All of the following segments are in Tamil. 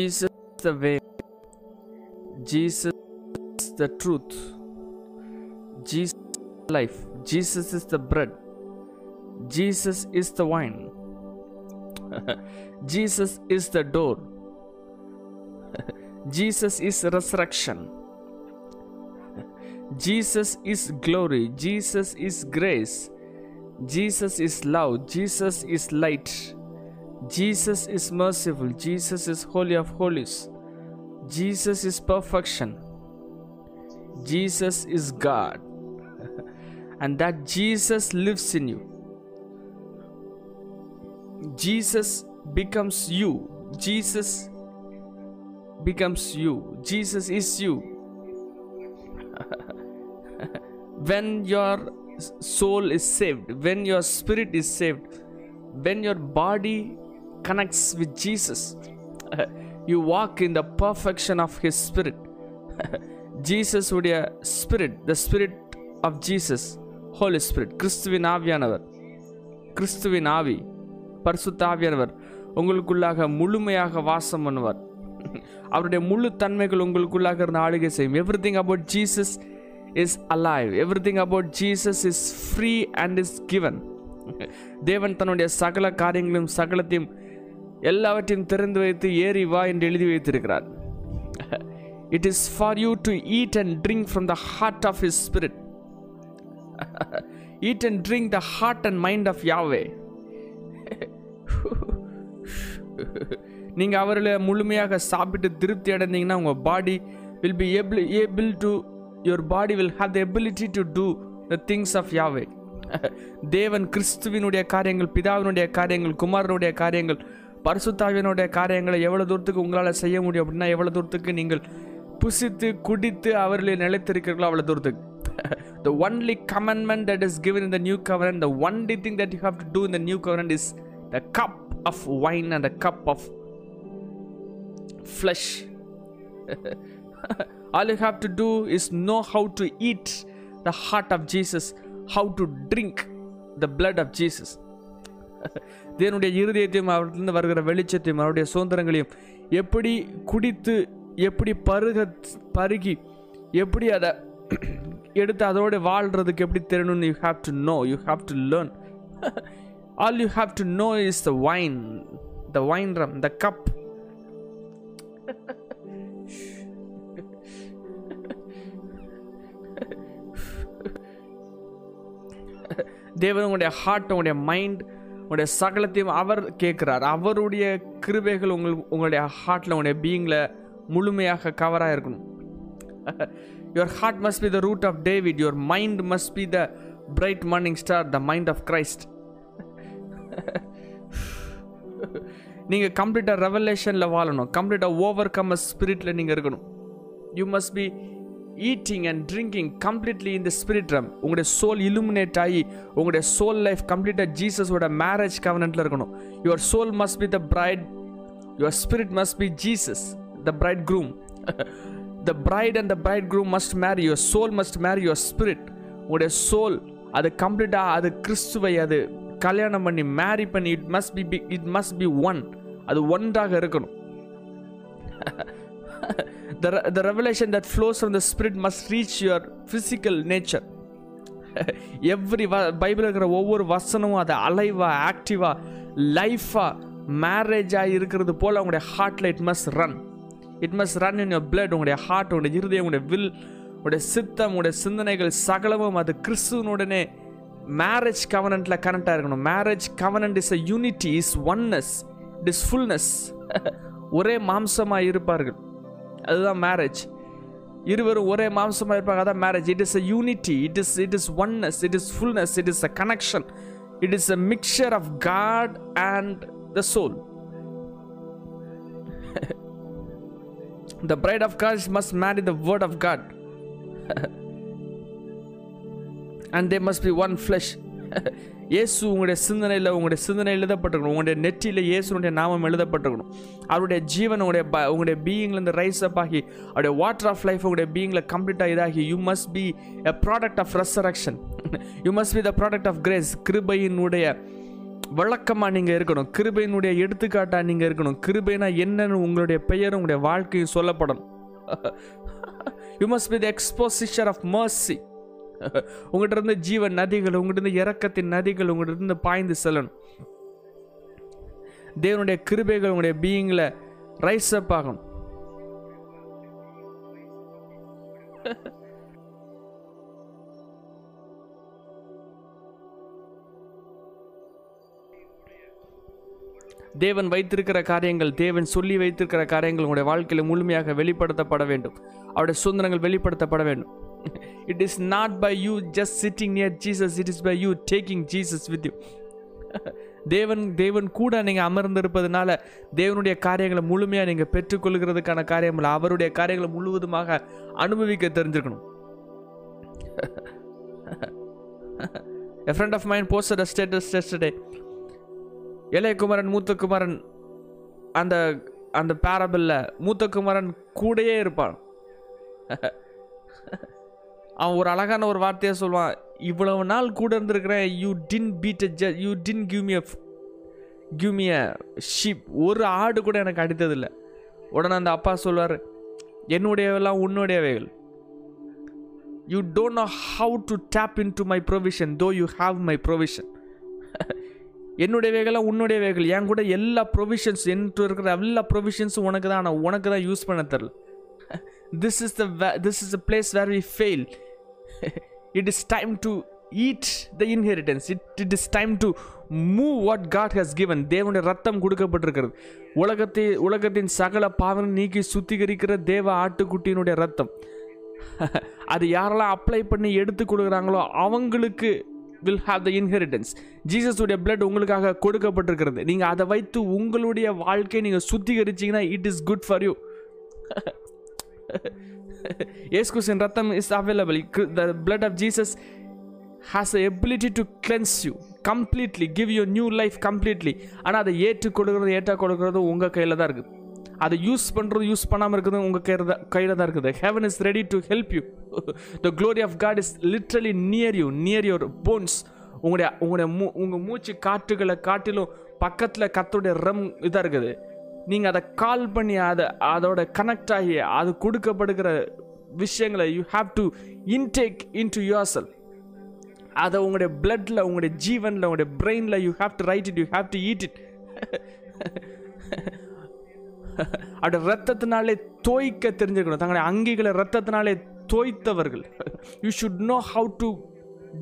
Jesus is the way. Jesus is the truth. Jesus is life. Jesus is the bread. Jesus is the wine. Jesus is the door. Jesus is resurrection. Jesus is glory. Jesus is grace. Jesus is love. Jesus is light. Jesus is merciful. Jesus is holy of holies. Jesus is perfection. Jesus is God. and that Jesus lives in you. Jesus becomes you. Jesus becomes you. Jesus is you. when your soul is saved, when your spirit is saved, when your body connects with Jesus, you walk in the perfection of his spirit Jesus உடைய spirit the spirit of Jesus holy spirit கிறிஸ்துவின் ஆவியானவர். கிறிஸ்துவின் ஆவி பரிசுத்த ஆவியானவர் உங்களுக்குள்ளாக முழுமையாக வாசம் பண்ணுவார். அவருடைய முழு தன்மைகள் உங்களுக்குள்ளாக இருந்து ஆளுகை செய்யும். Every thing about Jesus is alive every thing about Jesus is free and is given தேவன் தன்னுடைய சகல காரியங்களையும் சகலத்தையும் எல்லாவற்றையும் திறந்து வைத்து ஏறி வா என்று எழுதி வைத்திருக்கிறார். It is for you to eat and drink from the heart of his spirit eat and drink the heart and mind of Yahweh நீங்கள் அவர்களை முழுமையாக சாப்பிட்டு திருப்தி அடைந்தீங்கன்னா உங்கள் body will be able able to your body will have the ability to do the things of Yahweh தேவன் கிறிஸ்துவினுடைய காரியங்கள் பிதாவினுடைய காரியங்கள் குமாரனுடைய காரியங்கள் பரிசுத்தாவினுடைய காரியங்களை எவ்வளோ தூரத்துக்கு உங்களால் செய்ய முடியும் அப்படின்னா எவ்வளோ தூரத்துக்கு நீங்கள் புசித்து குடித்து அவர்களில் நிலைத்திருக்கிறீர்களோ அவ்வளோ தூரத்துக்கு the only கமன்மெண்ட் that is given in the new கவரன் the only thing that you have to two in the new கவரன் is the cub of wine and the cub of flush all you have to do is no how to eat the heart of Jesus how to drink the blood of Jesus தேவனுடைய இருதயத்தையும் அவர்களிருந்து வருகிற வெளிச்சத்தையும் அவருடைய சுதந்திரங்களையும் எப்படி குடித்து எப்படி பருக பருகி எப்படி அதை எடுத்து அதோடு வாழ்கிறதுக்கு எப்படி தெரியணும்னு you have to know you have to learn all you have to know is the vine the vine from the cup தேவன் உங்களுடைய ஹார்ட் உங்களுடைய மைண்ட் உங்களுடைய சகலத்தையும் அவர் கேட்குறார். அவருடைய கிருபைகள் உங்கள் உங்களுடைய ஹார்ட்டில் உங்களுடைய பீயிங்கில் முழுமையாக கவராக இருக்கணும். Your heart must be the root of David your mind must be the bright morning star the mind of Christ நீங்கள் கம்ப்ளீட்டாக ரெவலேஷனில் வாழணும். கம்ப்ளீட்டாக ஓவர் கம் ஸ்பிரிட்டில் நீங்கள் இருக்கணும். You must be eating and drinking completely இந்த ஸ்பிரிட் ரம் உங்களுடைய சோல் இலுமினேட் ஆகி உங்களுடைய சோல் லைஃப் கம்ப்ளீட்டாக ஜீசஸோட மேரேஜ் கவனண்ட்டில் இருக்கணும் your soul must be the bride your spirit must be Jesus the bridegroom the bride and the bridegroom must marry your soul must marry your spirit உங்களுடைய சோல் அது கம்ப்ளீட்டாக அது கிறிஸ்துவை அது கல்யாணம் பண்ணி மேரி பண்ணி it must be it must be one அது ஒன்றாக இருக்கணும். the, the revelation that flows from the spirit must reach your physical nature. Every வ பைபிள் இருக்கிற ஒவ்வொரு வசனமும் அது அலைவா ஆக்டிவா லைஃபா மேரேஜாக இருக்கிறது போல் உங்களுடைய ஹார்ட்டில் it must run it must run in your blood உங்களுடைய ஹார்ட் உங்களுடைய இருதயம் உங்களுடைய வில் உங்களுடைய சித்தம் உங்களுடைய சிந்தனைகள் சகலமும் அது கிறிஸ்துவனுடனே மேரேஜ் கவனண்ட்டில் கனெக்டாக இருக்கணும். Marriage covenant is a unity is oneness it is fullness ஒரே மாம்சமாக இருப்பார்கள். அதுதான் மேரேஜ் இருவரும் ஒரே மாம்சமாக இருப்பாங்க அதான் marriage it is a unity it is it is oneness it is fullness it is a connection it is a mixture of God and the soul the bride of God must marry the word of God and they must be one flesh இயேசு உங்களுடைய சிந்தனையில் உங்களுடைய சிந்தனை எழுதப்பட்டிருக்கணும். உங்களுடைய நெற்றியில் இயேசுனுடைய நாமம் எழுதப்பட்டிருக்கணும். அவருடைய ஜீவன் உங்களுடைய ப உங்களுடைய பீயிங்லேருந்து ரைஸ் அப் ஆகி அவருடைய வாட்டர் ஆஃப் லைஃப் உங்களுடைய பீயிங்கில் கம்ப்ளீட்டாக இதாகி you must be a product of resurrection you must be the product of grace கிருபையினுடைய விளக்கமாக நீங்கள் இருக்கணும். கிருபையினுடைய எடுத்துக்காட்டாக நீங்கள் இருக்கணும். கிருபைனா என்னன்னு உங்களுடைய பெயரும் உங்களுடைய வாழ்க்கையும் சொல்லப்படணும். You must be the exposure of mercy உங்கள்கிட்ட இருந்து ஜீவ நதிகள் உங்கள்கிட்ட இருந்து இறக்கத்தின் நதிகள் உங்கள்கிட்ட இருந்து பாய்ந்து செல்லணும். தேவனுடைய கிருபைகள் உங்களுடைய பீயிங்கில் ரைஸ் அப் ஆகும் தேவன் வைத்திருக்கிற காரியங்கள் தேவன் சொல்லி வைத்திருக்கிற காரியங்கள் உங்களுடைய வாழ்க்கையில் முழுமையாக வெளிப்படுத்தப்பட வேண்டும். அவருடைய சுதந்திரங்கள் வெளிப்படுத்தப்பட வேண்டும். It is not by you just sitting near Jesus it is by you taking Jesus with you தேவன் தேவன் கூட நீங்கள் அமர்ந்திருப்பதனால தேவனுடைய காரியங்களை முழுமையாக நீங்கள் பெற்றுக்கொள்கிறதுக்கான காரியம் இல்லை அவருடைய காரியங்களை முழுவதுமாக அனுபவிக்க தெரிஞ்சிருக்கணும். A friend of mind poster status டெஸ்டே இளையகுமரன் மூத்தகுமரன் அந்த அந்த பேரபிளில் மூத்தகுமரன் கூடயே இருப்பான். அவன் ஒரு அழகான ஒரு வார்த்தையை சொல்லுவான் இவ்வளவு நாள் கூட இருந்திருக்கிறேன் யூ டின் பீட் அ ஜ you then give me give me a sheep ஒரு ஆடு கூட எனக்கு அடித்ததில்லை. உடனே அந்த அப்பா சொல்வார் என்னுடையவெல்லாம் உன்னுடையவைகள். You don't know how to tap into my provision though you have my provision என்னுடைய வேகலாம் உன்னுடைய வேகல் என் கூட எல்லா ப்ரொவிஷன்ஸ் என்கிட்ட இருக்கிற எல்லா ப்ரொவிஷன்ஸும் உனக்கு தான். ஆனால் உனக்கு தான் யூஸ் பண்ண தெரில this is the this is the place where we fail it is time to eat the inheritance it it is time to move what God has given தேவனுடைய ரத்தம் கொடுக்கப்பட்டிருக்கிறது. உலகத்தை உலகத்தின் சகல பாவனை நீக்கி சுத்திகரிக்கிற தேவ ஆட்டுக்குட்டியினுடைய ரத்தம். அது யாரெல்லாம் அப்ளை பண்ணி எடுத்து கொடுக்குறாங்களோ அவங்களுக்கு வில் ஹாவ் த இன்ஹெரிட்டன்ஸ் ஜீசஸுடைய பிளட் உங்களுக்காக கொடுக்கப்பட்டிருக்கிறது. நீங்கள் அதை வைத்து உங்களுடைய வாழ்க்கையை நீங்கள் சுத்திகரிச்சிங்கன்னா it is good for you ஏஸ்குசின் ரத்தம் is available the blood of Jesus has a ability to cleanse you completely give you new life completely ஆனால் அதை ஏற்று கொடுக்குறது ஏற்றா கொடுக்குறது உங்கள் கையில் தான் இருக்குது அதை யூஸ் பண்ணுறது யூஸ் பண்ணாமல் இருக்கிறது உங்கள் கையில் தான் கையில் தான் இருக்குது. Heaven is ready to help you the glory of God is literally near you near your bones உங்களுடைய உங்களுடைய மூ உங்கள் மூச்சு காற்றுகளை காட்டிலும் பக்கத்தில் கத்தோடைய ரம் இதாக இருக்குது. நீங்கள் அதை கால் பண்ணி அதை அதோட கனெக்ட் ஆகி அது கொடுக்கப்படுகிற விஷயங்களை you have to intake into your cell அதை உங்களுடைய பிளட்டில் உங்களுடைய ஜீவனில் உங்களுடைய பிரெயினில் you have to write it you have to eat it அப்படி ரத்தத்தினாலே தோய்க்க தெரிஞ்சுக்கணும். தங்களுடைய அங்கிகளை ரத்தத்தினாலே தோய்த்தவர்கள். You should know how to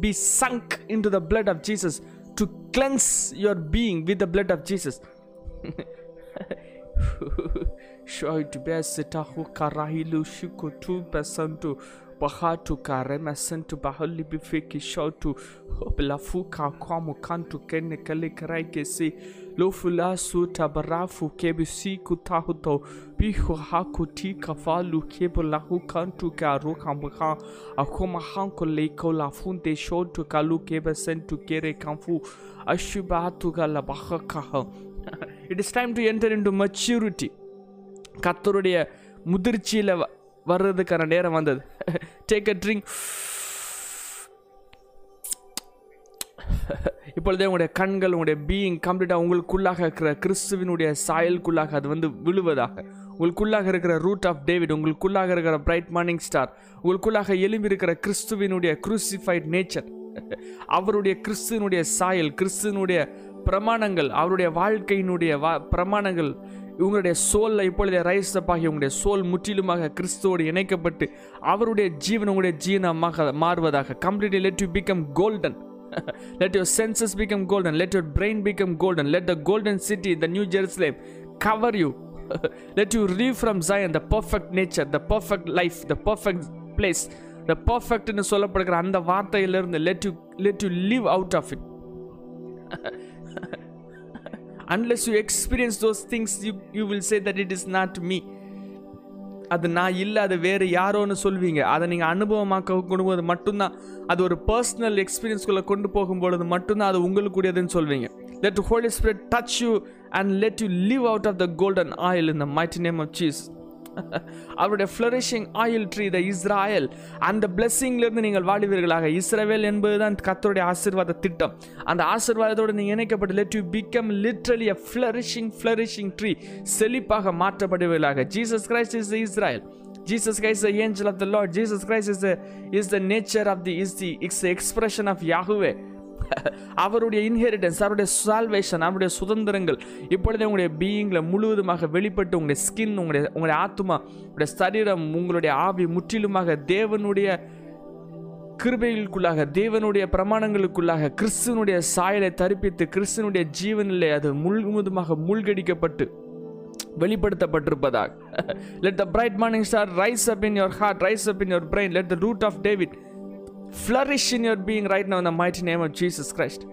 be sunk into the blood of Jesus to cleanse your being with the blood of Jesus Şöyle tahu karahilu şikotu besantu bahatu kareme sentu bahali bir feki şotu blafu kakwamu kantu kene kale kraygesi lofula su tabarafu kebi siku tahuto bihu haku ti kafalu kebu lahu kantu karu kamha akoma hanko leiko lafunde şotu kalu kebe sentu kere kanfu aşubatu gala bahakaha it is time to enter into maturity கத்தருடைய முதிர்ச்சியில் வர்றதுக்கான நேரம் வந்தது. டேக் அ ட்ரிங்க் இப்பொழுதே உங்களுடைய கண்கள் உங்களுடைய பீயிங் கம்ப்ளீட்டாக உங்களுக்குள்ளாக இருக்கிற கிறிஸ்துவினுடைய சாயலுக்குள்ளாக அது வந்து விழுவதாக. உங்களுக்குள்ளாக இருக்கிற ரூட் ஆஃப் டேவிட் உங்களுக்குள்ளாக இருக்கிற பிரைட் மார்னிங் ஸ்டார் உங்களுக்குள்ளாக எழும்பி இருக்கிற கிறிஸ்துவினுடைய குரூசிஃபைட் நேச்சர் அவருடைய கிறிஸ்துவனுடைய சாயல் கிறிஸ்துவனுடைய பிரமாணங்கள் அவருடைய வாழ்க்கையினுடைய வா பிரமாணங்கள் இவங்களுடைய சோலில் இப்பொழுதே ரைஸ் அப் ஆகி உங்களுடைய சோல் முற்றிலுமாக கிறிஸ்துவோடு இணைக்கப்பட்டு அவருடைய ஜீவன் உங்களுடைய ஜீவனமாக மாறுவதாக completely let you become golden let your senses become golden let your brain become golden let the golden city the new Jerusalem cover you let you leave from Zion the perfect nature the perfect life the perfect place the பர்ஃபெக்ட்னு சொல்லப்படுகிற அந்த வார்த்தையிலிருந்து let you let you leave out of it unless you experience those things you you will say that it is not me அது நான் இல்லை அது வேறு யாரோன்னு சொல்வீங்க. அதை நீங்கள் அனுபவமாக்க கொண்டு மட்டும்தான் அது ஒரு பர்சனல் எக்ஸ்பீரியன்ஸ்குள்ளே கொண்டு போகும்பொழுது மட்டும்தான் அது உங்களுக்குரியதுன்னு சொல்வீங்க. Let Holy Spirit touch you and let you live out of the golden oil இந்த மைட்டி நேம் ஆஃப் சீஸ் அவருடைய flourishing oil tree the Israel அந்த பிளெஸ்ஸிங்லேருந்து நீங்கள் வாழ்வீர்களாக. இஸ்ரவேல் என்பதுதான் கத்தருடைய ஆசீர்வாத திட்டம். அந்த ஆசீர்வாதத்தோடு நீங்கள் இணைக்கப்பட்டு let you become literally a flourishing flourishing tree செழிப்பாக மாற்றப்படுவீர்களாக. Jesus Christ is Israel Jesus Christ is the angel of the Lord. Jesus is is the is the nature of the is the it's the. அவருடைய இன்ஹெரிட்டன்ஸ் அவருடைய சால்வேஷன் அவருடைய சுதந்திரங்கள் இப்பொழுது உங்களுடைய பீயிங்கில் முழுவதுமாக வெளிப்பட்டு உங்களுடைய ஸ்கின் உங்களுடைய உங்களுடைய ஆத்மா உங்களுடைய சரீரம் உங்களுடைய ஆவி முற்றிலுமாக தேவனுடைய கிருபைகளுக்குள்ளாக தேவனுடைய பிரமாணங்களுக்குள்ளாக கிறிஸ்துவனுடைய சாயலை தரிப்பித்து கிறிஸ்துவனுடைய ஜீவனிலே அது முழுவதுமாக மூழ்கடிக்கப்பட்டு வெளிப்படுத்தப்பட்டிருப்பதாக. Let the bright morning star rise up in your heart rise up in your brain let the root of David flourish in your being right now in the mighty name of Jesus Christ.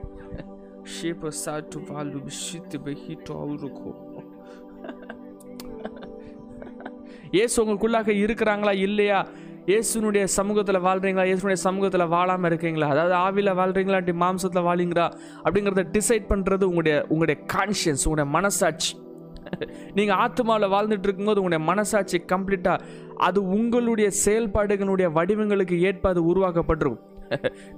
Shape us out to value bishiti behito auruko. இயேசு உங்களுக்குள்ளாக இருக்கிறாங்களா? இல்லையா? இயேசுனுடைய சமூகத்தில் வாழ்கிறீங்களா இயேசுனுடைய சமூகத்தில் வாழாமல் இருக்கீங்களா? அதாவது ஆவியில் வாழ்கிறீங்களா அப்படி மாம்சத்தில் வாழீங்களா? அப்படிங்கிறத டிசைட் பண்ணுறது உங்களுடைய உங்களுடைய கான்ஷியன்ஸ் உங்களுடைய மனசாட்சி. நீங்கள் ஆத்மாவில் வாழ்ந்துட்டு இருக்கும்போது உங்களுடைய மனசாட்சி கம்ப்ளீட்டாக அது உங்களுடைய செயல்பாடுகளுடைய வடிவங்களுக்கு ஏற்ப அது உருவாக்கப்பட்டிருக்கும்.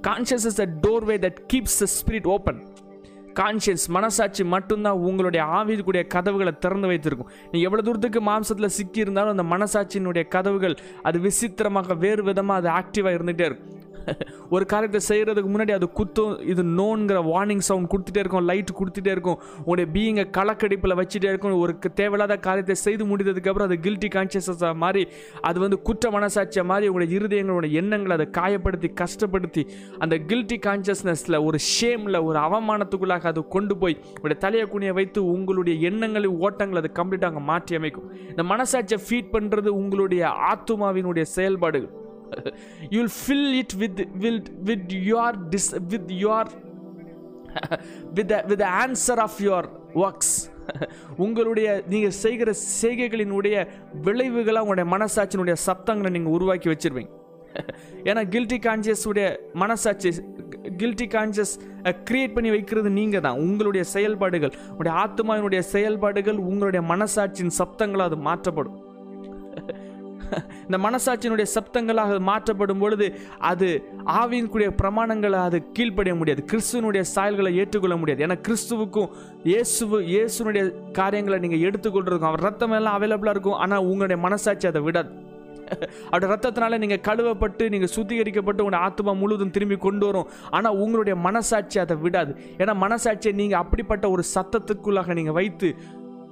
Conscious is a doorway that keeps the spirit open conscious மனசாட்சி மட்டும்தான் உங்களுடைய ஆவிக்குடைய கதவுகளை திறந்து வைத்திருக்கும். நீ எவ்வளோ தூரத்துக்கு மாம்சத்தில் சிக்கி இருந்தாலும் அந்த மனசாட்சியினுடைய கதவுகள் அது விசித்திரமாக வேறு விதமாக அது ஆக்டிவாக இருந்துகிட்டே இருக்கும். ஒரு காரியத்தை செய்கிறதுக்கு முன்னாடி அது குத்தும் இது நோன்கிற வார்னிங் சவுண்ட் கொடுத்துட்டே இருக்கும் லைட் கொடுத்துட்டே இருக்கும் உன்னுடைய பீயிங்கை கலக்கடிப்பில் வச்சுட்டே இருக்கும் ஒரு தேவையில்லாத காரியத்தை செய்து முடிந்ததுக்கப்புறம் அது கில்ட்டி கான்சியஸாக மாதிரி அது வந்து குற்ற மனசாட்சியை மாதிரி உங்களுடைய இருதயங்களோட எண்ணங்களை அதை காயப்படுத்தி கஷ்டப்படுத்தி அந்த கில்ட்டி கான்சியஸ்னஸில் ஒரு ஷேமில் ஒரு அவமானத்துக்குள்ளாக அது கொண்டு போய் உங்களுடைய தலையை குனியை வைத்து உங்களுடைய எண்ணங்களை ஓட்டங்களை அது கம்ப்ளீட்டாக அங்கே மாற்றி அமைக்கும். இந்த மனசாட்சியை ஃபீட் பண்ணுறது உங்களுடைய ஆத்துமாவினுடைய செயல்பாடுகள். you'll fill it with with with your dis, with your with the, with the answer of your works. உங்களுடைய நீங்கள் செய்கிற செய்கைகளினுடைய விளைவுகளாக உங்களுடைய மனசாட்சியினுடைய சத்தங்களை நீங்கள் உருவாக்கி வச்சிருவீங்க. ஏன்னா கில்ட்டி கான்சியஸ் உடைய மனசாட்சி கில்ட்டி கான்சியஸ் கிரியேட் பண்ணி வைக்கிறது நீங்கள் தான். உங்களுடைய செயல்பாடுகள் உங்களுடைய ஆத்மாவினுடைய செயல்பாடுகள் உங்களுடைய மனசாட்சியின் சப்தங்களாக அது மாற்றப்படும். இந்த மனசாட்சியினுடைய சப்தங்களாக மாற்றப்படும் பொழுது அது ஆவியின்குரிய பிரமாணங்களை அது கீழ்ப்படிய முடியாது. கிறிஸ்துவனுடைய சாயல்களை ஏற்றுக்கொள்ள முடியாது. ஏன்னா கிறிஸ்துவுக்கும் இயேசுவு இயேசுனுடைய காரியங்களை நீங்கள் எடுத்துக்கொண்டிருக்கும். அவர் ரத்தம் எல்லாம் அவைலபிளாக இருக்கும். ஆனால் உங்களுடைய மனசாட்சி அதை விடாது. அவருடைய ரத்தத்தினால நீங்கள் கழுவப்பட்டு நீங்கள் சுத்திகரிக்கப்பட்டு உங்களுடைய ஆத்மா முழுவதும் திரும்பி கொண்டு வரும். ஆனால் உங்களுடைய மனசாட்சி அதை விடாது. ஏன்னா மனசாட்சியை நீங்கள் அப்படிப்பட்ட ஒரு சத்தத்துக்குள்ளாக நீங்கள் வைத்து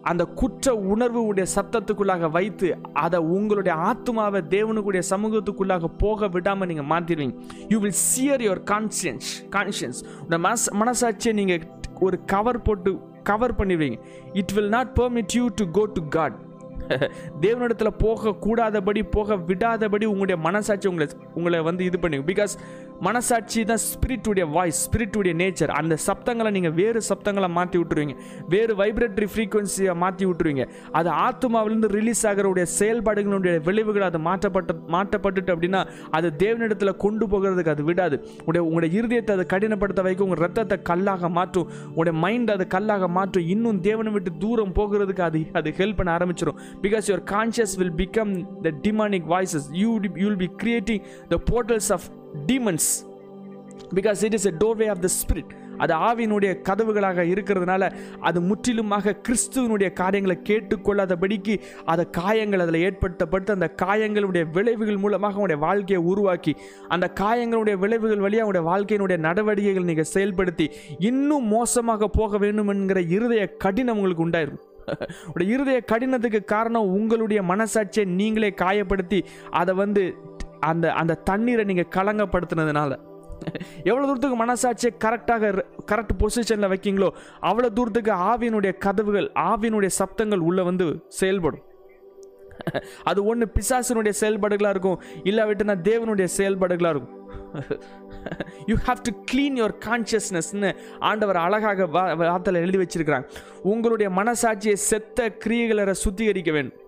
அந்த குற்ற உணர்வு உடைய சத்தத்துக்குள்ளாக வைத்து அதை உங்களுடைய ஆத்மாவை தேவனுக்குடைய சமூகத்துக்குள்ளாக போக விடாமல் நீங்கள் மாற்றிடுவீங்க you will sear your conscience conscience உங்கள் மனஸ் மனசாட்சியை நீங்கள் ஒரு கவர் போட்டு கவர் பண்ணிடுவீங்க. It will not permit you to go to God தேவனிடத்தில் போகக்கூடாதபடி போக விடாதபடி உங்களுடைய மனசாட்சி உங்களை உங்களை வந்து இது பண்ணி பிகாஸ் மனசாட்சி தான் ஸ்பிரிட்டுடைய வாய்ஸ் ஸ்பிரிட்டுடைய நேச்சர் அந்த சப்தங்களை நீங்கள் வேறு சப்தங்களை மாற்றி விட்டுருவீங்க. வேறு வைப்ரேட்டரி ஃப்ரீக்குவென்சியை மாற்றி விட்டுருவீங்க. அது ஆத்மாவிலேருந்து ரிலீஸ் ஆகிறவுடைய செயல்பாடுகளுடைய விளைவுகள் அது மாற்றப்பட்ட மாற்றப்பட்டுட்டு அப்படின்னா அது தேவனிடத்தில் கொண்டு போகிறதுக்கு அது விடாது. உடைய உங்களுடைய இருதயத்தை அதை கடினப்படுத்த வைக்கும். உங்கள் ரத்தத்தை கல்லாக மாற்றும். உடைய மைண்ட் அது கல்லாக மாற்றும். இன்னும் தேவனை விட்டு தூரம் போகிறதுக்கு அது அது ஹெல்ப் பண்ண ஆரம்பிச்சிடும் because your conscious will become the demonic voices you you will be creating the portals of demons because it is a doorway of the spirit அது ஆவியினுடைய கதவுகளாக இருக்கிறதுனால அது முற்றிலுமாக கிறிஸ்துவனுடைய காரியங்களை கேட்டுக்கொள்ளாதபடிக்கு அதை காயங்கள் அதில் ஏற்படுத்தப்பட்டு அந்த காயங்களுடைய விளைவுகள் மூலமாக உங்களுடைய வாழ்க்கையை உருவாக்கி அந்த காயங்களுடைய விளைவுகள் வழியாக உங்களுடைய வாழ்க்கையினுடைய நடவடிக்கைகள் நீங்கள் செயல்படுத்தி இன்னும் மோசமாக போக வேண்டும் என்கிற இருதய கடினம் உங்களுக்கு உண்டாயிருக்கும் உடைய இருதய கடினத்துக்கு காரணம் உங்களுடைய மனசாட்சியை நீங்களே காயப்படுத்தி அதை வந்து அந்த அந்த தண்ணீரை நீங்கள் கலங்கப்படுத்தினதுனால எவ்வளோ தூரத்துக்கு மனசாட்சியை கரெக்டாக கரெக்ட் பொசிஷனில் வைக்கீங்களோ அவ்வளோ தூரத்துக்கு ஆவியினுடைய கதவுகள் ஆவியினுடைய சப்தங்கள் உள்ளே வந்து செயல்படும். அது ஒன்று பிசாசினுடைய செயல்பாடுகளாக இருக்கும் இல்லாவிட்டுனா தேவனுடைய செயல்பாடுகளாக இருக்கும். You have to clean your கான்ஷியஸ்னஸ்னு ஆண்டவர் அழகாக வா வார்த்தையில் எழுதி வச்சிருக்கிறாங்க உங்களுடைய மனசாட்சியை செத்த கிரியைகளை சுத்திகரிக்க வேண்டும்.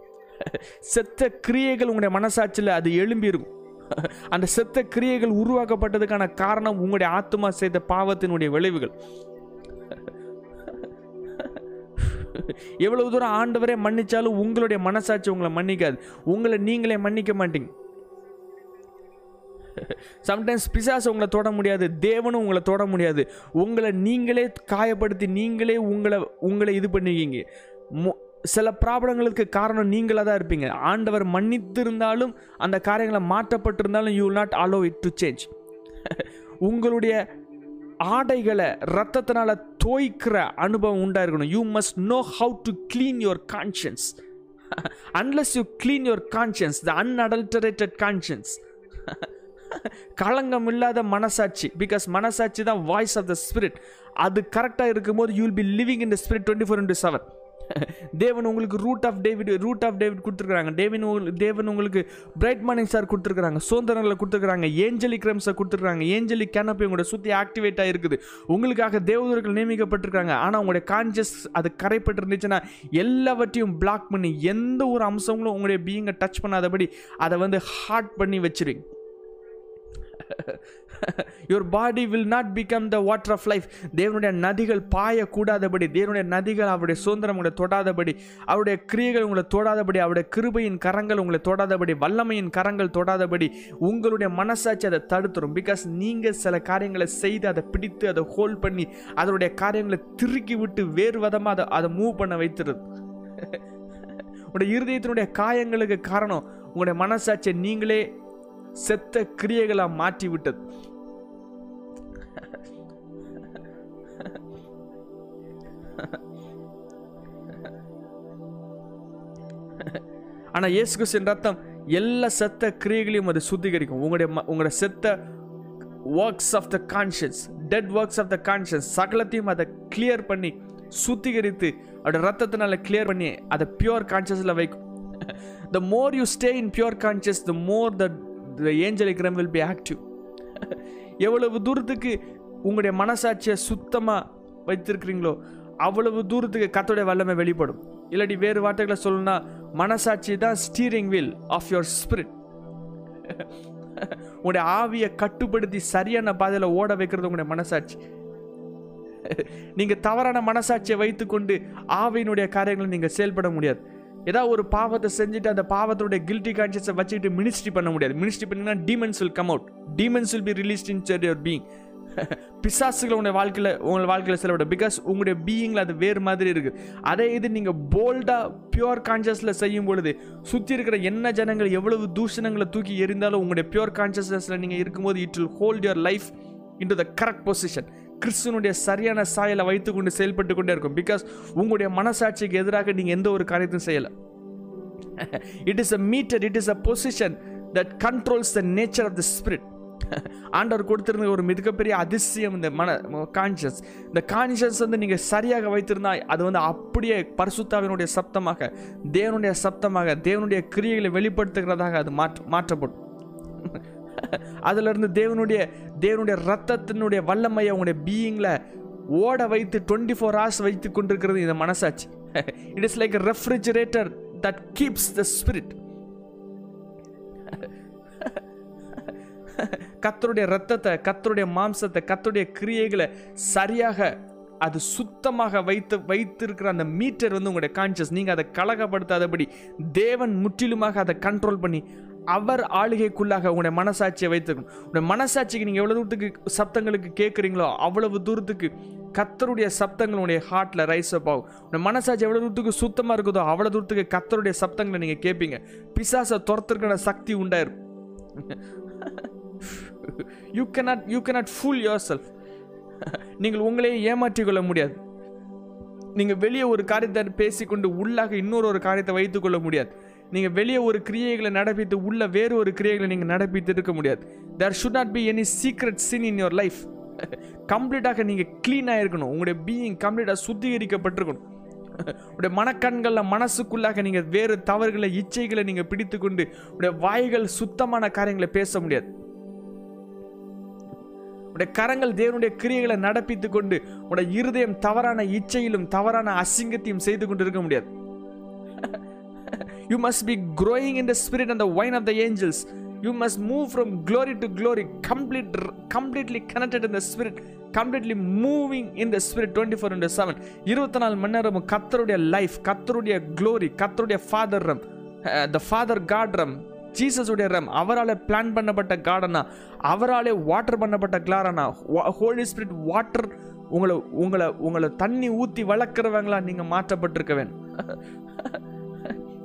செத்த கிரியைகள் உங்களுடைய மனசாட்சியில் அது எழும்பி இருக்கும் அந்த செத்த கிரியைகள் உருவாக்கப்பட்டதுக்கான காரணம் உங்களுடைய ஆத்மா செய்த பாவத்தினுடைய விளைவுகள். எவ்வளவு தூரம் ஆண்டவரே மன்னிச்சாலும் உங்களுடைய மனசாட்சி உங்களை மன்னிக்காது. உங்களை நீங்களே மன்னிக்க மாட்டீங்க. சம்டைம்ஸ் பிசாஸ் உங்களை தொட முடியாது தேவனும் உங்களை தொட முடியாது. உங்களை நீங்களே காயப்படுத்தி நீங்களே உங்களை உங்களை இது பண்ணிக்கிங்க. சில ப்ராப்ளங்களுக்கு காரணம் நீங்களாக தான் இருப்பீங்க. ஆண்டவர் மன்னித்திருந்தாலும் அந்த காரியங்களை மாற்றப்பட்டிருந்தாலும் you not allow it to change உங்களுடைய ஆடைகளை ரத்தத்தினால தோய்க்கிற அனுபவம் உண்டாயிருக்கணும் you must know how to clean your conscience unless you clean your conscience the unadulterated conscience களங்கம் இல்லாத மனசாட்சி பிகாஸ் மனசாட்சி தான் வாய்ஸ் ஆஃப் த ஸ்பிரிட் அது கரெக்டாக இருக்கும்போது you will be living in the spirit twenty four into seven தேவன் உங்களுக்கு root of David root of David கொடுத்துருக்குறாங்க. டேவின் உங்களுக்கு தேவன் உங்களுக்கு பிரைட் மார்னிங் ஸ்டார் கொடுத்துருக்குறாங்க. சுதந்திரங்களை கொடுத்துருக்காங்க ஏஞ்சலி கிரம்ஸை கொடுத்துருக்காங்க ஏஞ்சலி கேனப்பி உங்களோட சுற்றி ஆக்டிவேட் ஆகிருக்குது உங்களுக்காக தேவதூர்கள் நியமிக்கப்பட்டிருக்காங்க ஆனால் உங்களுடைய கான்சியஸ் அது கரைப்பட்டு இருந்துச்சுன்னா எல்லாவற்றையும் பிளாக் பண்ணி எந்த ஒரு அம்சங்களும் உங்களுடைய பீயிங்கை டச் பண்ணாதபடி அதை வந்து ஹார்ட் பண்ணி வச்சிருவீங்க your body will not become the water of life தேவனுடைய நதிகள் பாயக்கூடாதபடி தேவனுடைய நதிகள் அவருடைய சுதந்திரம் உங்களை தொடாதபடி அவருடைய கிரியைகள் உங்களை தொடாதபடி அவருடைய கிருபையின் கரங்கள் உங்களை தொடாதபடி வல்லமையின் கரங்கள் தொடாதபடி உங்களுடைய மனசாட்சி அதை தடுத்துரும். பிகாஸ் நீங்கள் சில காரியங்களை செய்து அதை பிடித்து அதை ஹோல்ட் பண்ணி அதனுடைய காரியங்களை திருக்கி விட்டு வேறு விதமாக அதை அதை மூவ் பண்ண வைத்துருது. உங்களுடைய இருதயத்தினுடைய காயங்களுக்கு காரணம் உங்களுடைய மனசாட்சியை நீங்களே செத்த கிரியைகளாக மாற்றி விட்டது ஆனால் இயேசு கிறிஸ்தின் ரத்தம் எல்லா செத்த கிரியைகளையும் அது சுத்திகரிக்கும். உங்களுடைய ம- உங்களுடைய செத்த works of the conscience dead works of the conscience சகலத்தையும் அதை கிளியர் பண்ணி சுத்திகரித்து அவருடைய ரத்தத்தினால கிளியர் பண்ணி அதை பியூர் கான்ஷியஸில் வைக்கும். The more you stay in pure conscious the more the angelic realm will be active எவ்வளவு தூரத்துக்கு உங்களுடைய மனசாட்சியை சுத்தமாக வைத்திருக்கிறீங்களோ அவ்வளவு தூரத்துக்கு கத்தோடைய வல்லமை வெளிப்படும். இல்லாட்டி வேறு வார்த்தைகளை சொல்லணும்னா மனசாட்சி தான் steering wheel of your spirit உங்களுடைய ஆவியை கட்டுப்படுத்தி சரியான பாதையில் ஓட வைக்கிறது உங்களுடைய மனசாட்சி. நீங்கள் தவறான மனசாட்சியை வைத்துக்கொண்டு ஆவியினுடைய காரியங்களை நீங்கள் செயல்பட முடியாது. ஏதாவது ஒரு பாவத்தை செஞ்சுட்டு அந்த பாவத்தோட கில்ட்டி கான்சியஸை வச்சுக்கிட்டு மினிஸ்ட்ரி பண்ண முடியாது. மினிஸ்ட்ரி பண்ணீங்கன்னா demons will come out demons will be released in your being பிசாசுகள் உங்களுடைய வாழ்க்கையில் உங்கள் வாழ்க்கையில் செலவிட பிகாஸ் உங்களுடைய பீயிங்கில் அது வேறு மாதிரி இருக்குது அதே இது நீங்கள் போல்டாக பியூர் கான்சியஸில் செய்யும் பொழுது சுற்றி இருக்கிற என்ன ஜனங்கள் எவ்வளவு தூஷணங்களை தூக்கி எறிந்தாலும் உங்களுடைய பியூர் கான்சியஸ்னஸில் நீங்கள் இருக்கும்போது it will hold your life into the correct position கிறிஸ்துவனுடைய சரியான சாயலை வைத்து கொண்டு செயல்பட்டு கொண்டே இருக்கும். பிகாஸ் உங்களுடைய மனசாட்சிக்கு எதிராக நீங்கள் எந்த ஒரு காரியத்தையும் செய்யலை. It is a meter it is a position that controls the nature of the spirit ஆண்டவர் கொடுத்துருந்த ஒரு மிகப்பெரிய அதிசயம் இந்த மன கான்ஷியஸ் இந்த கான்ஷியஸ் வந்து நீங்கள் சரியாக வைத்திருந்தா அது வந்து அப்படியே பரிசுத்தாவினுடைய சப்தமாக தேவனுடைய சப்தமாக தேவனுடைய கிரியைகளை வெளிப்படுத்துகிறதாக அது மாற்ற மாற்றப்படும். அதிலிருந்து தேவனுடைய தேவனுடைய ரத்தத்தினுடைய வல்லமையை அவங்களுடைய பீயிங்கில் ஓட வைத்து டுவெண்ட்டி ஃபோர் ஹவர்ஸ் வைத்து கொண்டிருக்கிறது இந்த மனசாட்சி. It is like refrigerator that keeps the spirit கத்தருடைய ரத்தத்தை கத்தருடைய மாம்சத்தை கத்தருடைய கிரியைகளை சரியாக அது சுத்தமாக வைத்து வைத்திருக்கிற அந்த மீட்டர் வந்து உங்களுடைய கான்சியஸ் நீங்கள் அதை கலகப்படுத்தாதபடி தேவன் முற்றிலுமாக அதை கண்ட்ரோல் பண்ணி அவர் ஆளுகைக்குள்ளாக உன்னை மனசாட்சியை வைத்திருக்கணும் உங்களுடைய மனசாட்சிக்கு நீங்கள் எவ்வளோ தூரத்துக்கு சப்தங்களுக்கு கேட்குறீங்களோ அவ்வளவு தூரத்துக்கு கத்தருடைய சப்தங்கள் உங்களுடைய ஹார்ட்டில் ரைஸ் அப் ஆகும். உங்களுடைய மனசாட்சி எவ்வளோ தூரத்துக்கு சுத்தமாக இருக்குதோ அவ்வளோ தூரத்துக்கு கத்தருடைய சப்தங்களை நீங்கள் கேட்பீங்க. பிசாசை துரத்துருக்கிற சக்தி உண்டாயிரும் you cannot you cannot fool yourself நீங்கள் உங்களையே ஏமாற்றிக் கொள்ள முடியாது. நீங்கள் வெளியே ஒரு காரியத்தை பேசிக்கொண்டு உள்ளாக இன்னொரு ஒரு காரியத்தை வைத்துக்கொள்ள முடியாது. நீங்கள் வெளியே ஒரு கிரியைகளை நடப்பித்து உள்ள வேறு ஒரு கிரியைகளை நீங்கள் நடப்பித்து இருக்க முடியாது. There should not be any secret sin in your life கம்ப்ளீட்டாக நீங்கள் க்ளீனாக இருக்கணும். உங்களுடைய பீயிங் கம்ப்ளீட்டாக சுத்திகரிக்கப்பட்டிருக்கணும். உடைய மனக்கண்களில் மனசுக்குள்ளாக நீங்கள் வேறு தவறுகளை இச்சைகளை நீங்கள் பிடித்துக்கொண்டு உடைய வாய்கள் சுத்தமான காரியங்களை பேச முடியாது. உடைய கரங்கள் தேவனுடைய கிரியைகளை நடப்பித்துக்கொண்டு உடைய இருதயம் தவறான இச்சையிலும் தவறான அசிங்கத்தையும் செய்து கொண்டு இருக்க முடியாது. You must be growing in the spirit and the wine of the angels. You must move from glory to glory complete completely connected in the spirit completely moving in the spirit twenty four into seven இருபத்தி நாலு மணி நேரமும் கத்தருடைய லைஃப் கத்தருடைய க்ளோரி கத்தருடைய father realm the father God realm ஜீசஸுடைய realm அவரால் பிளான் பண்ணப்பட்ட கார்டனா அவராலே வாட்டர் பண்ணப்பட்ட கிளாரனா ஹோலி ஸ்பிரிட் வாட்டர் உங்களை உங்களை உங்களை தண்ணி ஊற்றி வளர்க்குறவங்களா நீங்கள் மாற்றப்பட்டிருக்க வேணும்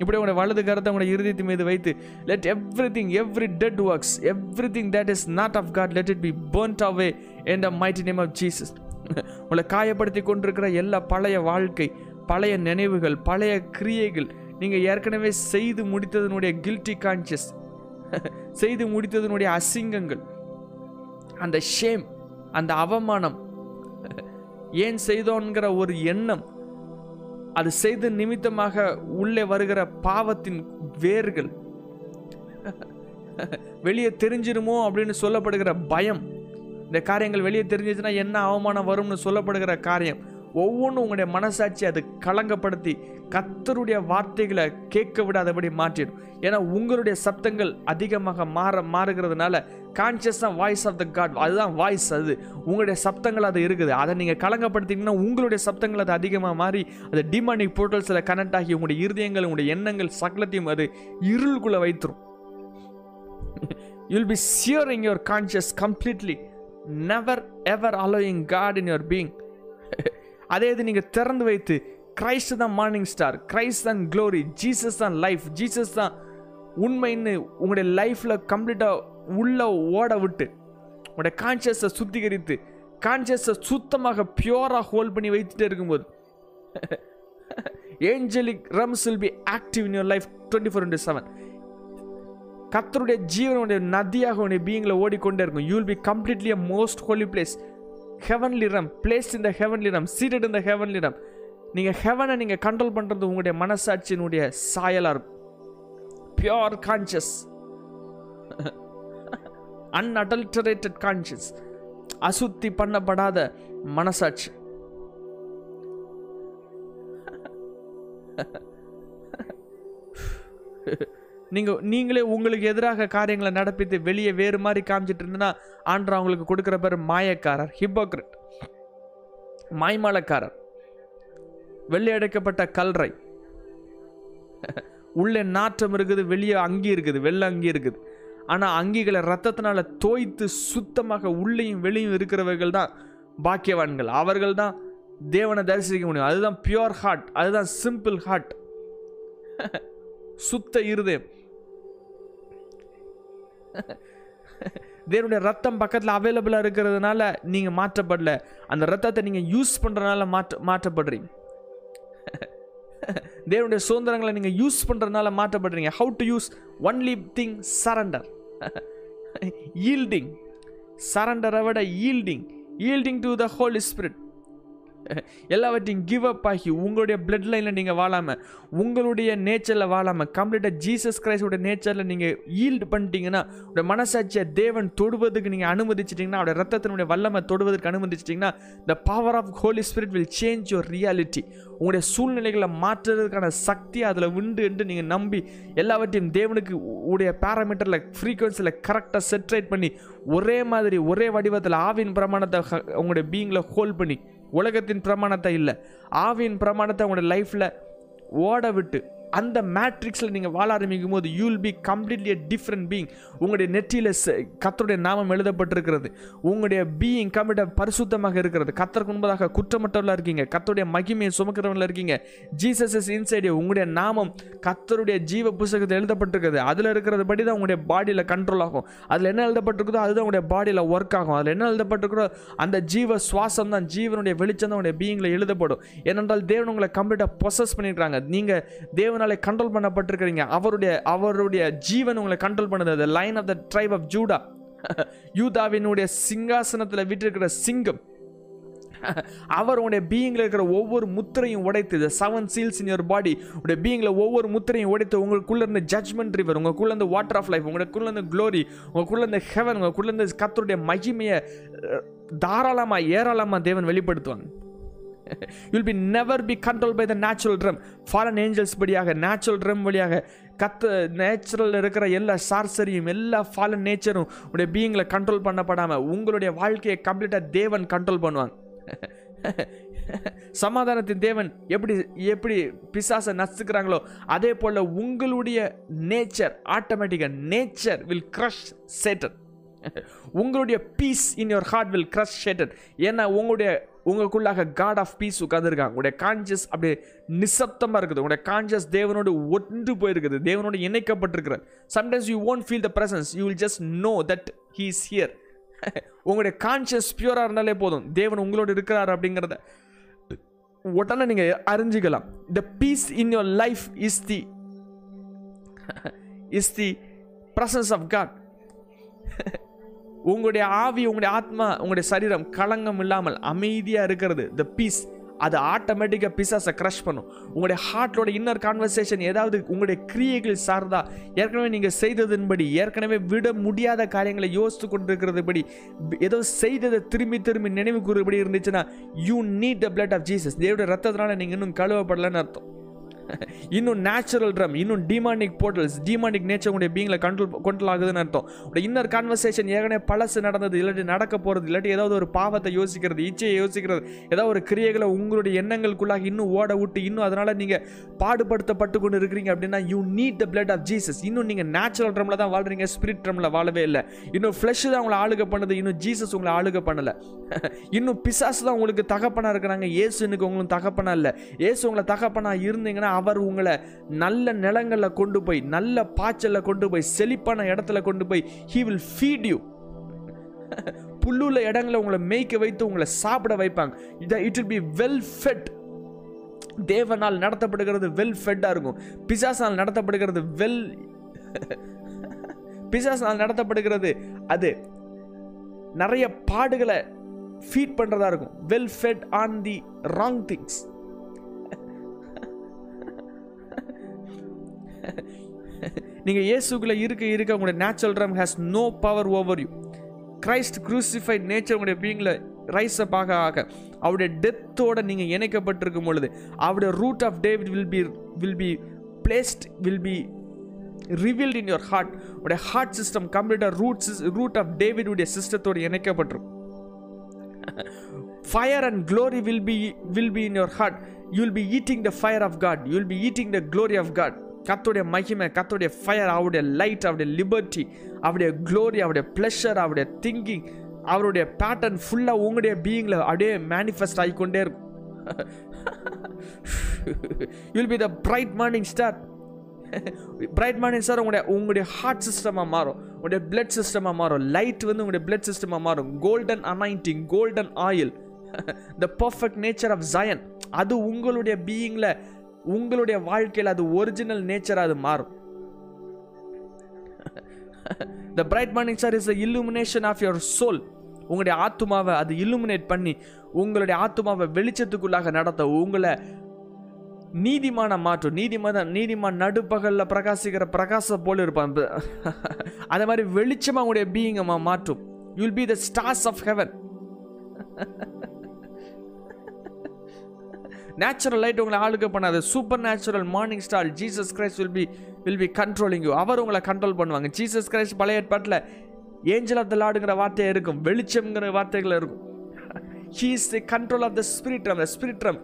இப்படி உங்களுடைய வலது கரத்தை உங்களுடைய இருதயத்தின் மீது வைத்து let everything every dead works everything that is not of God let it be burnt away in the mighty name of Jesus உங்களை காயப்படுத்தி கொண்டிருக்கிற எல்லா பழைய வாழ்க்கை பழைய நினைவுகள் பழைய கிரியைகள் நீங்கள் ஏற்கனவே செய்து முடித்ததனுடைய கில்ட்டி கான்சியஸ் செய்து முடித்ததனுடைய அசிங்கங்கள் அந்த ஷேம் அந்த அவமானம் ஏன் செய்தோங்கிற ஒரு எண்ணம் அது செய்த நிமித்தமாக உள்ளே வருகிற பாவத்தின் வேர்கள் வெளியே தெரிஞ்சிருமோ அப்படின்னு சொல்லப்படுகிற பயம். இந்த காரியங்கள் வெளியே தெரிஞ்சிச்சுன்னா என்ன அவமானம் வரும்னு சொல்லப்படுகிற காரியம். ஒவ்வொன்றும் உங்களுடைய மனசாட்சி அது களங்கப்படுத்தி கத்தருடைய வார்த்தைகளை கேட்க விடாதபடி மாற்றிடும். ஏன்னா உங்களுடைய சப்தங்கள் அதிகமாக மாற மாறுகிறதுனால கான்சியஸ் தான் வாய்ஸ் ஆஃப் த காட் அதுதான் வாய்ஸ் அது. உங்களுடைய சப்தங்கள் அது இருக்குது. அதை நீங்கள் கலங்கப்படுத்திங்கன்னா உங்களுடைய சப்தங்கள் அது அதிகமாக மாறி அது டிமானிக் போர்ட்டல்ஸில் கனெக்ட் ஆகி உங்களுடைய இருதயங்கள் உங்களுடைய எண்ணங்கள் சகலத்தையும் அது இருளுக்குள்ளே வைத்துரும். You'll be searing your conscious completely never ever allowing God in your being அதே இது நீங்கள் திறந்து வைத்து கிரைஸ்ட் தான் மார்னிங் ஸ்டார் கிரைஸ்ட் தான் க்ளோரி ஜீசஸ் தான் லைஃப் ஜீசஸ் தான் உண்மைன்னு உங்களுடைய லைஃப்பில் கம்ப்ளீட்டாக உள்ள ஓட விட்டு உடைய கான்சியஸை சுத்திகரித்து கான்சியஸை சுத்தமாக பியூராக ஹோல்ட் பண்ணி வைத்துட்டே இருக்கும்போது angelic realms will be active in your life twenty four into seven கத்தருடைய ஜீவனுடைய நதியாக உடைய பீயிங்கில் ஓடிக்கொண்டே இருக்கும். You will be completely a most holy place heavenly realm place இந்த ஹெவன்லி ரம் சீட்டட் இந்த ஹெவன்லி ரம் நீங்கள் ஹெவனை நீங்கள் கண்ட்ரோல் பண்ணுறது உங்களுடைய மனசாட்சியினுடைய சாயலாக இருக்கும். பியோர் கான்சியஸ் அன்அடல்டரேட்டட் கான்ஷியஸ் அசுத்தி பண்ணப்படாத மனசாட்சி. நீங்கள் நீங்களே உங்களுக்கு எதிராக காரியங்களை நடப்பித்து வெளியே வேறு மாதிரி காமிச்சிட்டு இருந்ததுன்னா ஆண்டர் அவங்களுக்கு கொடுக்குற பேர் மாயக்காரர் ஹிப்போக்ரட் மாய்மாலக்காரர். வெள்ளையடைக்கப்பட்ட கல்றை. உள்ளே நாற்றம் இருக்குது வெளியே அங்கி இருக்குது வெள்ளை அங்கி இருக்குது. ஆனால் அங்கிகளை ரத்தத்தினால் தோய்த்து சுத்தமாக உள்ளேயும் வெளியும் இருக்கிறவர்கள் தான் பாக்கியவான்கள். அவர்கள் தான் தேவனை தரிசிக்க முடியும். அதுதான் பியோர் ஹார்ட் அதுதான் சிம்பிள் ஹார்ட் சுத்த இருதயம். தேவனுடைய ரத்தம் பக்கத்தில் அவைலபிளாக இருக்கிறதுனால நீங்கள் மாற்றப்படல. அந்த ரத்தத்தை நீங்கள் யூஸ் பண்ணுறதுனால மாற்ற மாற்றப்படுறீங்க. தேவனுடைய சுதந்திரங்களை நீங்கள் யூஸ் பண்ணுறதுனால மாற்றப்படுறீங்க. How to use only thing surrender yielding சரண்டரை விட yielding yielding to the Holy Spirit எல்லாவற்றையும் கிவ் அப் ஆகி உங்களுடைய பிளட் லைனில் நீங்கள் வாழாமல் உங்களுடைய நேச்சரில் வாழாமல் கம்ப்ளீட்டாக ஜீசஸ் கிரைஸ்டோட நேச்சரில் நீங்கள் ஈல்டு பண்ணிட்டீங்கன்னா உடைய மனசாட்சியை தேவன் தொடுவதுக்கு நீங்கள் அனுமதிச்சிட்டிங்கன்னா அவருடைய ரத்தத்தினுடைய வல்லமை தொடுவதற்கு அனுமதிச்சிட்டிங்கன்னா the power of Holy Spirit will change your reality உங்களுடைய சூழ்நிலைகளை மாற்றுறதுக்கான சக்தி அதில் உண்டு என்று நீங்கள் நம்பி எல்லாவற்றையும் தேவனுக்கு உடைய பேராமீட்டரில் ஃப்ரீக்வன்சியில் கரெக்டாக செட்ரேட் பண்ணி ஒரே மாதிரி ஒரே வடிவத்தில் ஆவின் பிரமாணத்தை உங்களுடைய பீயிங்கில் ஹோல்ட் பண்ணி உலகத்தின் பிரமாணத்தை இல்லை. ஆவியின் பிரமாணத்தை அவங்களோட லைஃப்பில் ஓட விட்டு அந்த மேட்ரிக்ஸில் நீங்கள் வாழ ஆரம்பிக்கும் போது you will be completely a different being உங்களுடைய நெற்றியில் கத்தருடைய நாமம் எழுதப்பட்டிருக்கிறது. உங்களுடைய பீயிங் கம்ப்ளீட்டாக பரிசுத்தமாக இருக்கிறது. கத்தருக்கு முன்பதாக குற்றமற்றவர்களாக இருக்கீங்க. கத்தருடைய மகிமையை சுமக்கிறவங்களா இருக்கீங்க. ஜீசஸ் இஸ் இன்சைடு உங்களுடைய நாமம் கத்தருடைய ஜீவ புஸ்தகத்தில் எழுதப்பட்டிருக்கிறது. அதில் இருக்கிறது படி தான் உங்களுடைய பாடியில் கண்ட்ரோல் ஆகும். அதில் என்ன எழுதப்பட்டிருக்குதோ அதுதான் உங்களுடைய பாடியில் ஒர்க் ஆகும். அதில் என்ன எழுதப்பட்டிருக்கிறோ அந்த ஜீவ சுவாசம் தான் ஜீவனுடைய வெளிச்சம் தான் உங்களுடைய பீயிங்கில் எழுதப்படும். ஏனென்றால் தேவன் உங்களை கம்ப்ளீட்டாக ப்ரொசஸ் பண்ணிடுறாங்க நீங்கள் தேவனாலே கண்ட்ரோல் பண்ணப்பட்டிருக்கிறீங்க. அவருடைய அவருடைய ஜீவன் உங்களை கண்ட்ரோல் பண்ணுது. The lion of the tribe of Judah யூதாவினுடைய சிங்காசனத்தில் விட்டிருக்கிற சிங்கம். அவர் உடைய பீயிங்கில் இருக்கிற ஒவ்வொரு முத்திரையும் உடைத்து the seven seals in your body உடைய பீயிங்கில் ஒவ்வொரு முத்திரையும் உடைத்து உங்களுக்குள்ள இருந்து ஜட்மெண்ட் ரிவர் உங்களுக்குள்ள இருந்த வாட்டர் ஆஃப் லைஃப் உங்களுக்குள்ள இருந்து க்ளோரி உங்களுக்குள்ள இருந்த ஹெவன் உங்களுக்குள்ள இருந்த கத்தருடைய மகிமையை தாராளமாக ஏராளமாக ஏராளமா தேவன் வெளிப்படுத்துவாங்க you'll be never be control by the natural realm fallen angels படியாக நேச்சுரல் ட்ரம் வழியாக கத்து நேச்சுரல் இருக்கிற எல்லா சார்சரியும் எல்லா ஃபாலன் நேச்சரும் உடைய பீயிங்கில் கண்ட்ரோல் பண்ணப்படாமல் உங்களுடைய வாழ்க்கையை கம்ப்ளீட்டாக தேவன் கண்ட்ரோல் பண்ணுவாங்க சமாதானத்தின் தேவன் எப்படி எப்படி பிசாசை நசுக்கிறாங்களோ அதே போல் உங்களுடைய நேச்சர் ஆட்டோமேட்டிக்காக நேச்சர் வில் க்ரஷ் சேட்டன் உங்களுடைய peace in your heart will crush Satan ஏன்னா உங்களுடைய உங்களுக்குள்ளாக காட் ஆஃப் பீஸ் உட்காந்துருக்காங்க உங்களுடைய கான்சியஸ் அப்படியே நிசப்தமாக இருக்குது. உங்களுடைய கான்சியஸ் தேவனோடு ஒன்று போயிருக்குது. தேவனோடு இணைக்கப்பட்டிருக்கிறது sometimes you won't feel the presence you will just know that he is here உங்களுடைய கான்சியஸ் பியூராக இருந்தாலே போதும். தேவன் உங்களோடு இருக்கிறார் அப்படிங்கிறத உடனே நீங்கள் அறிஞ்சிக்கலாம். The peace in your life is the is the presence of God உங்களுடைய ஆவி உங்களுடைய ஆத்மா உங்களுடைய சரீரம் களங்கம் இல்லாமல் அமைதியாக இருக்கிறது. த பீஸ் அது ஆட்டோமேட்டிக்காக பிசாஸை க்ரஷ் பண்ணும். உங்களுடைய ஹார்ட்டோட இன்னர் கான்வர்சேஷன் ஏதாவது உங்களுடைய கிரியைகள் சார்ந்தா ஏற்கனவே நீங்கள் செய்ததின்படி ஏற்கனவே விட முடியாத காரியங்களை யோசித்து கொண்டிருக்கிறதுபடி ஏதோ செய்ததை திரும்பி திரும்பி நினைவு கூறுபடி இருந்துச்சுன்னா you need the blood of Jesus தேவடைய ரத்தத்தினால நீங்கள் இன்னும் கழுவப்படலைன்னு அர்த்தம். இன்னும் நேச்சுரல் ட்ரம் இன்னும் டிமானிக் போர்ட்டல்ஸ் டிமானிக் நேச்சர் உங்களுடைய பீங்கில் கண்ட்ரோல் கண்ட்ரோல் ஆகுதுன்னு அர்த்தம். உடைய இன்னர் கான்வர்சேஷன் ஏற்கனவே பழசு நடந்தது இல்லாட்டி நடக்க போகிறது இல்லாட்டி ஏதாவது ஒரு பாவத்தை யோசிக்கிறது இச்சையை யோசிக்கிறது ஏதாவது ஒரு கிரியைகளை உங்களுடைய எண்ணங்களுக்குள்ளாக இன்னும் ஓட விட்டு இன்னும் அதனால் நீங்கள் பாடுபடுத்தப்பட்டு கொண்டு இருக்கிறீங்க அப்படின்னா you need the blood of Jesus இன்னும் நீங்கள் நேச்சுரல் ட்ரமில் தான் வாழ்றீங்க ஸ்பிரிட் ட்ரமில் வாழவே இல்லை. இன்னும் ஃப்ளஷ் தான் உங்களை ஆளுக பண்ணுது இன்னும் ஜீசஸ் உங்களை ஆளுக பண்ணலை. இன்னும் பிசாசு தான் உங்களுக்கு தகப்பனாக இருக்கிறாங்க ஏசு எனக்கு உங்களுக்கு தகப்பனா இல்லை. ஏசு உங்களை தகப்பனாக இருந்தீங்கன்னா அவர் உங்களை நல்ல நிலங்களில் கொண்டு போய் நல்ல பாய்ச்சலில் கொண்டு போய் செழிப்பான இடத்துல கொண்டு போய் ஹீ வில் ஃபீட் யூ புல்லுள்ள இடங்களை உங்களை மேய்க்க வைத்து உங்களை சாப்பிட வைப்பாங்க. It it will be well fed தேவனால் நடத்தப்படுகிறது வெல் ஃபெட்டாக இருக்கும். பிசாசால் நடத்தப்படுகிறது வெல் பிசாசால் நடத்தப்படுகிறது அது நிறைய பாடுகளை ஃபீட் பண்ணுறதா இருக்கும். Well fed on the wrong things நீங்கள் இயேசுக்குள்ளே இருக்க இருக்க உங்களுடைய natural realm has no power over you Christ crucified nature உங்களுடைய பீங்கில் ரைஸ் அப் ஆக ஆக அவருடைய டெத்தோட நீங்கள் இணைக்கப்பட்டிருக்கும் பொழுது அவருடைய root of David will be will be blessed will be revealed in your heart உடைய ஹார்ட் சிஸ்டம் கம்ப்ளீட்டாக ரூட் ரூட் ஆஃப் டேவிட் உடைய சிஸ்டத்தோடு இணைக்கப்பட்டிருக்கும். Fire and glory will be will be in your heart you will be eating the fire of God you will be eating the glory of God கத்துடைய மகிமை கத்துடைய ஃபயர் அவருடைய லைட் அவருடைய லிபர்ட்டி அவருடைய க்ளோரி அவருடைய ப்ளஷர் அவருடைய திங்கிங் அவருடைய பேட்டர்ன் ஃபுல்லாக உங்களுடைய பீயிங்கில் அப்படியே மேனிஃபெஸ்ட் ஆகிக்கொண்டே இருக்கும். You'll be the bright morning star bright morning star உங்களுடைய உங்களுடைய ஹார்ட் சிஸ்டமாக மாறும். உங்களுடைய பிளட் சிஸ்டமாக மாறும். லைட் வந்து உங்களுடைய பிளட் சிஸ்டமாக மாறும். Golden anointing golden oil the perfect nature of Zion அது உங்களுடைய பீயிங்கில் உங்களுடைய வாழ்க்கையில் அது ஒரிஜினல் நேச்சராக அது மாறும். The bright morning star is the illumination of your soul உங்களுடைய ஆத்துமாவை அது இல்லுமினேட் பண்ணி உங்களுடைய ஆத்துமாவை வெளிச்சத்துக்குள்ளாக நடத்த உங்களை நீதிமான மாற்றும் நீதிமான நீதிமான் நடுப்பகலில் பிரகாசிக்கிற பிரகாசம் போல் இருப்பான். அதே மாதிரி வெளிச்சமாக உங்களுடைய பீயிங்கம்மா மாற்றும். You'll be the stars of heaven natural light உங்களை ஆளுக்க பண்ணாது. Super natural morning star Jesus Christ will be will be controlling you அவர் உங்களை கண்ட்ரோல் பண்ணுவாங்க. ஜீசஸ் கிரைஸ்ட் பழைய ஏற்பாட்டில் ஏஞ்சல் ஆஃப் த லாடுங்கிற வார்த்தை இருக்கும். வெளிச்சம்ங்கிற வார்த்தைகள் இருக்கும். He is the control of the spirit realm the spirit realm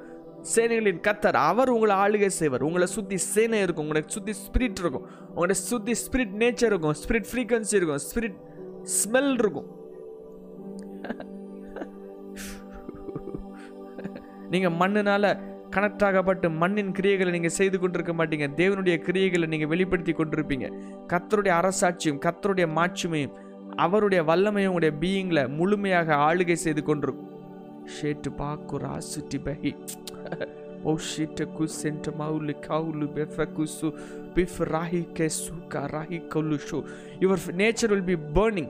சேனைகளின் கத்தர். அவர் உங்களை ஆளுகை செய்வார். உங்களை சுற்றி சேனை இருக்கும். உங்களை சுற்றி ஸ்பிரிட் இருக்கும். உங்களை சுற்றி ஸ்பிரிட் நேச்சர் இருக்கும். ஸ்பிரிட் ஃப்ரீக்வன்சி இருக்கும். ஸ்பிரிட் ஸ்மெல் இருக்கும். நீங்கள் மண்ணினால் கனெக்ட் ஆகப்பட்டு மண்ணின் கிரியைகளை நீங்கள் செய்து கொண்டிருக்க மாட்டீங்க. தேவனுடைய கிரியைகளை நீங்கள் வெளிப்படுத்தி கொண்டிருப்பீங்க. கத்தருடைய அரசாட்சியும் கத்தருடைய மாட்சிமையும் அவருடைய வல்லமையும் உடைய பீயிங்கில் முழுமையாக ஆளுகை செய்து கொண்டிருக்கும். ஷேட்டு பாக்கு ராசுட்டி பஹி ஓ ஷீட்ட குசென்ட் மவுலு கவுலு பெஃப குசு பிஃப் ராஹி கே சுகா ராஹி கவுலு show. Your nature will be burning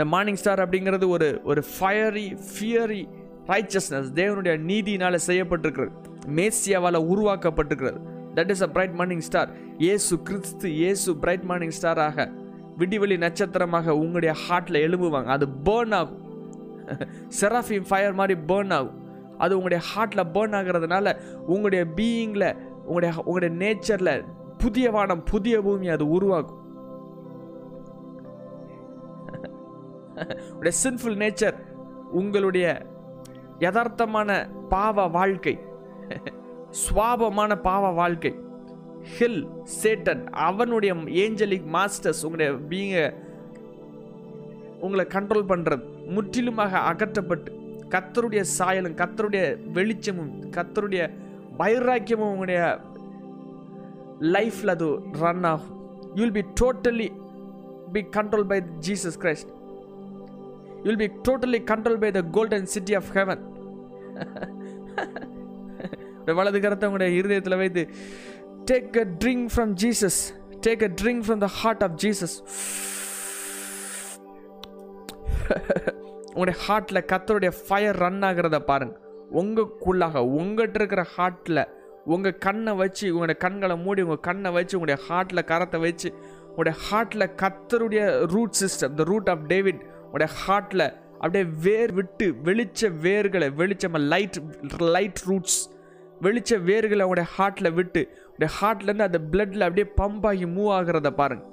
the morning star அப்படிங்கிறது ஒரு ஒரு ஃபயரி ஃபியரி ரைச்சஸ்னஸ் தேவனுடைய நீதியினால் செய்யப்பட்டிருக்கிறது. மேசியாவால் உருவாக்கப்பட்டிருக்கிறது. That is a bright morning star Yesu Kristhu Yesu bright morning ஸ்டாராக விடிவெளி நட்சத்திரமாக உங்களுடைய ஹார்ட்டில் எழும்புவாங்க. அது பேர்ன் ஆகும். செராஃபிம் ஃபயர் மாதிரி பேர்ன் ஆகும். அது உங்களுடைய ஹார்ட்டில் பேர்ன் ஆகிறதுனால உங்களுடைய பீயிங்கில் உங்களுடைய உங்களுடைய நேச்சரில் புதிய வானம் புதிய பூமி அது உருவாகும். உடைய சின்ஃபுல் நேச்சர் உங்களுடைய யதார்த்தமான பாவ வாழ்க்கை. சுவாபமான பாவ வாழ்க்கை. ஹில் சேட்டன் அவனுடைய ஏஞ்சலிக் மாஸ்டர்ஸ் உங்களுடைய பீங்க உங்களை கண்ட்ரோல் பண்ணுறது முற்றிலுமாக அகற்றப்பட்டு கத்தருடைய சாயலும் கத்தருடைய வெளிச்சமும் கத்தருடைய வைராக்கியமும் உங்களுடைய லைஃப்பில் அது ரன் ஆகும். You'll be totally be control by Jesus Christ you'll be totally control by the golden city of heaven வலது கரத்தை உங்களுடைய இருதயத்தில் வைத்து take a drink from Jesus take a drink from the heart of Jesus உங்களுடைய ஹார்ட்டில் கத்தருடைய ஃபயர் ரன் ஆகிறத பாருங்கள் உங்களுக்குள்ளாக உங்கள்கிட்ட இருக்கிற ஹார்ட்டில் உங்கள் கண்ணை வச்சு உங்களுடைய கண்களை மூடி உங்கள் கண்ணை வச்சு உங்களுடைய ஹார்ட்டில் கரத்தை வச்சு உங்களுடைய ஹார்ட்டில் கத்தருடைய root system the root of David உடைய ஹார்ட்டில் அப்படியே வேர் விட்டு வெளிச்ச வேர்களை வெளிச்சமாக லைட் லைட் ரூட்ஸ் வெளிச்ச வேர்களை உங்களுடைய ஹார்ட்டில் விட்டு உடைய ஹார்ட்லேருந்து அந்த பிளட்டில் அப்படியே பம்ப் ஆகி மூவ் ஆகிறத பாருங்க.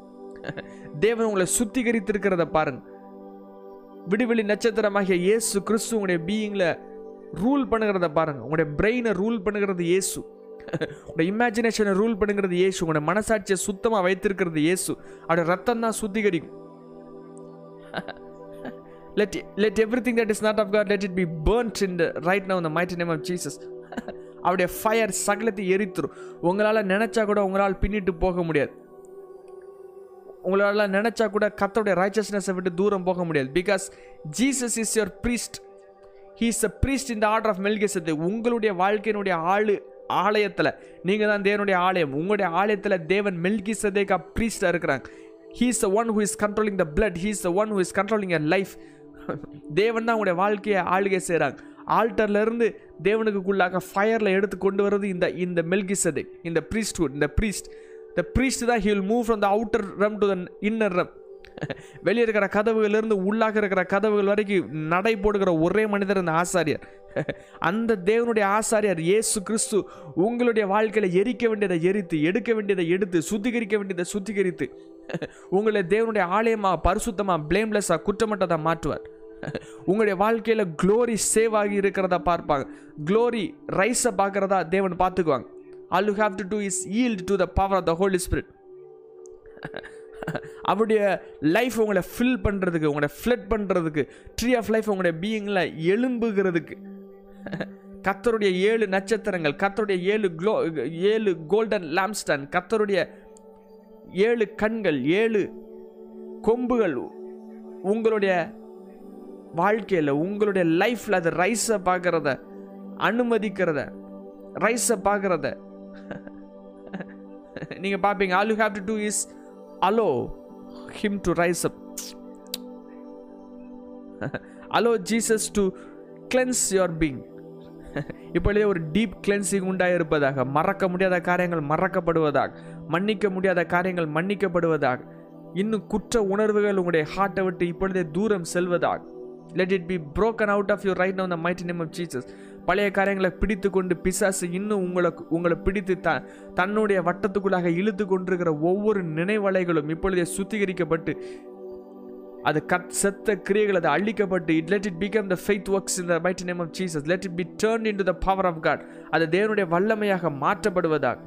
தேவன் உங்களை சுத்திகரித்திருக்கிறத பாருங்க. விடுவெளி நட்சத்திரமாகிய இயேசு கிறிஸ்து உங்களுடைய பீயிங்கில் ரூல் பண்ணுகிறத பாருங்க. உங்களுடைய பிரெயினை ரூல் பண்ணுகிறது இயேசு. உங்களுடைய இமேஜினேஷனை ரூல் பண்ணுகிறது இயேசு. உங்களுடைய மனசாட்சியை சுத்தமாக வைத்திருக்கிறது இயேசு. அவருடைய ரத்தம் தான் சுத்திகரிக்கும். let let everything that is not of god let it be burnt in the right now in the mighty name of jesus. அவருடைய ஃபயர் சகலத்தை எரித்துரும். உங்களால் நினச்சா கூட உங்களால் பின்னிட்டு போக முடியாது. உங்களால் நினச்சா கூட கத்தோடைய ரைச்சஸ்னஸை விட்டு தூரம் போக முடியாது. Because Jesus is your priest he is a priest இந்த ஆர்டர் ஆஃப் மெல்கேசத்து உங்களுடைய வாழ்க்கையினுடைய ஆளு ஆலயத்தில். நீங்கள் தான் தேவனுடைய ஆலயம். உங்களுடைய ஆலயத்தில் தேவன் மெல்கி சதேகா ப்ரீஸ்டாக இருக்கிறாங்க. He is the one who is controlling the blood he is the one who is controlling a life தேவன் தான் உங்களுடைய வாழ்க்கையை ஆளுகை செய்கிறாங்க ஆல்டர்லேருந்து தேவனுக்குள்ளாக ஃபயரில் எடுத்து கொண்டு வர்றது இந்த இந்த மெல்கிசது இந்த ப்ரீஸ்ட்ஹுட் இந்த ப்ரீஸ்ட் த ப்ரீஸ்ட் தான் he'll move from the outer realm to the inner realm வெளியே இருக்கிற கதவுகளிலிருந்து உள்ளாக இருக்கிற கதவுகள் வரைக்கும் நடை போடுகிற ஒரே மனிதர் இந்த ஆசாரியர். அந்த தேவனுடைய ஆசாரியர் இயேசு கிறிஸ்து உங்களுடைய வாழ்க்கையில் எரிக்க வேண்டியதை எரித்து எடுக்க வேண்டியதை எடுத்து சுத்திகரிக்க வேண்டியதை சுத்திகரித்து உங்களை தேவனுடைய ஆலயமாக பரிசுத்தமாக பிளேம்லெஸ்ஸாக குற்றமட்டதா மாற்றுவார். உங்களுடைய வாழ்க்கையில் க்ளோரி சேவ் ஆகி இருக்கிறத பார்ப்பாங்க. க்ளோரி ரைஸை பார்க்குறதா தேவன் பார்த்துக்குவாங்க. All you have to do is yield to the power of the Holy Spirit அவருடைய லைஃப் உங்களை ஃபில் பண்ணுறதுக்கு உங்களை ஃப்ளட் பண்ணுறதுக்கு ட்ரீ ஆஃப் லைஃப் உங்களுடைய பீயிங்கில் எலும்புகிறதுக்கு கத்தருடைய ஏழு நட்சத்திரங்கள் கத்தருடைய ஏழு க்ளோ ஏழு கோல்டன் லாம்ஸ்டன் கத்தருடைய ஏழு கண்கள் ஏழு கொம்புகள் உங்களுடைய வாழ்க்கையில் உங்களுடைய லைஃப்பில் அது ரைஸை பார்க்குறத அனுமதிக்கிறத ரைஸை பார்க்குறத நீங்கள் பார்ப்பீங்க all you have to do is allow him to rise up allow Jesus to cleanse your being இப்பொழுதே ஒரு டீப் கிளென்சிங் உண்டாயிருப்பதாக மறக்க முடியாத காரியங்கள் மறக்கப்படுவதாக மன்னிக்க முடியாத காரியங்கள் மன்னிக்கப்படுவதாக இன்னும் குற்ற உணர்வுகள் உங்களுடைய ஹார்ட்டை விட்டு இப்பொழுதே தூரம் செல்வதாக. Let it be broken out of your right now the mighty name of Jesus பழைய காரியங்களை பிடித்து கொண்டு பிசாசு இன்னும் உங்களை உங்களை பிடித்து த தன்னுடைய வட்டத்துக்குள்ளாக இழுத்து கொண்டிருக்கிற ஒவ்வொரு நினைவலைகளும் இப்பொழுதே சுத்திகரிக்கப்பட்டு அது கத் செத்த கிரியைகள் அது அழிக்கப்பட்டு it let it become the faith works in the mighty name of Jesus let it be turn into the power of God அது தேவனுடைய வல்லமையாக மாற்றப்படுவதாக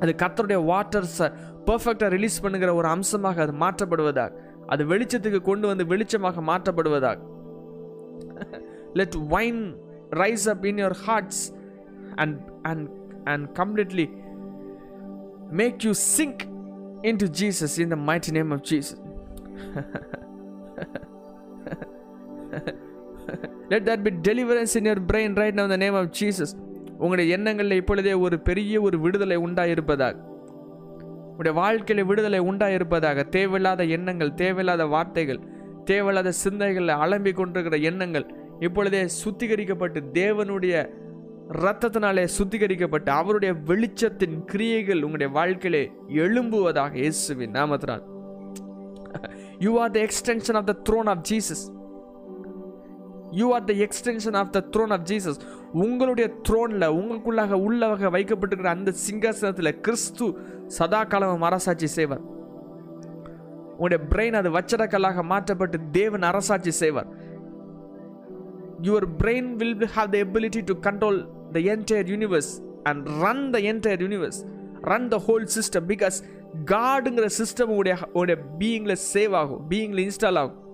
அது கத்தருடைய வாட்டர்ஸை பர்ஃபெக்டாக ரிலீஸ் பண்ணுகிற ஒரு அம்சமாக அது மாற்றப்படுவதாக அது வெளிச்சத்துக்கு கொண்டு வந்து வெளிச்சமாக மாற்றப்படுவதாக. Let vine rise up in your hearts and and and completely make you sink into Jesus in the mighty name of Jesus let that be deliverance in your brain right now the name of Jesus உங்களுடைய எண்ணங்களில் இப்பொழுதே ஒரு பெரிய ஒரு விடுதலை உண்டாயிருப்பதாக. உங்களுடைய வாழ்க்கையில் விடுதலை உண்டாயிருப்பதாக. தேவையில்லாத எண்ணங்கள் தேவையில்லாத வார்த்தைகள் தேவையில்லாத சிந்தனைகளில் அலம்பி கொண்டிருக்கிற எண்ணங்கள் இப்பொழுதே சுத்திகரிக்கப்பட்டு தேவனுடைய இரத்தத்தினாலே சுத்திகரிக்கப்பட்டு அவருடைய வெளிச்சத்தின் கிரியைகள் உங்களுடைய வாழ்க்கையிலே எழும்புவதாக இயேசுவின் நாமத்தினால். You are the extension of the throne of Jesus you are the extension of the throne of Jesus உங்களுடைய த்ரோனில் உங்களுக்குள்ளாக உள்ளவக வைக்கப்பட்டிருக்கிற அந்த சிங்காசனத்தில் கிறிஸ்து சதா காலம் அரசாட்சி செய்வார். உங்களுடைய பிரெயின் அது வச்சடக்கல்லாக மாற்றப்பட்டு தேவன் அரசாட்சி செய்வார். Your brain will have the ability to control the entire universe and run the entire universe run the whole system because காடுங்கிற system உடைய உடைய பீயிங்கில் சேவ் ஆகும் பீயிங்கில் இன்ஸ்டால் ஆகும்.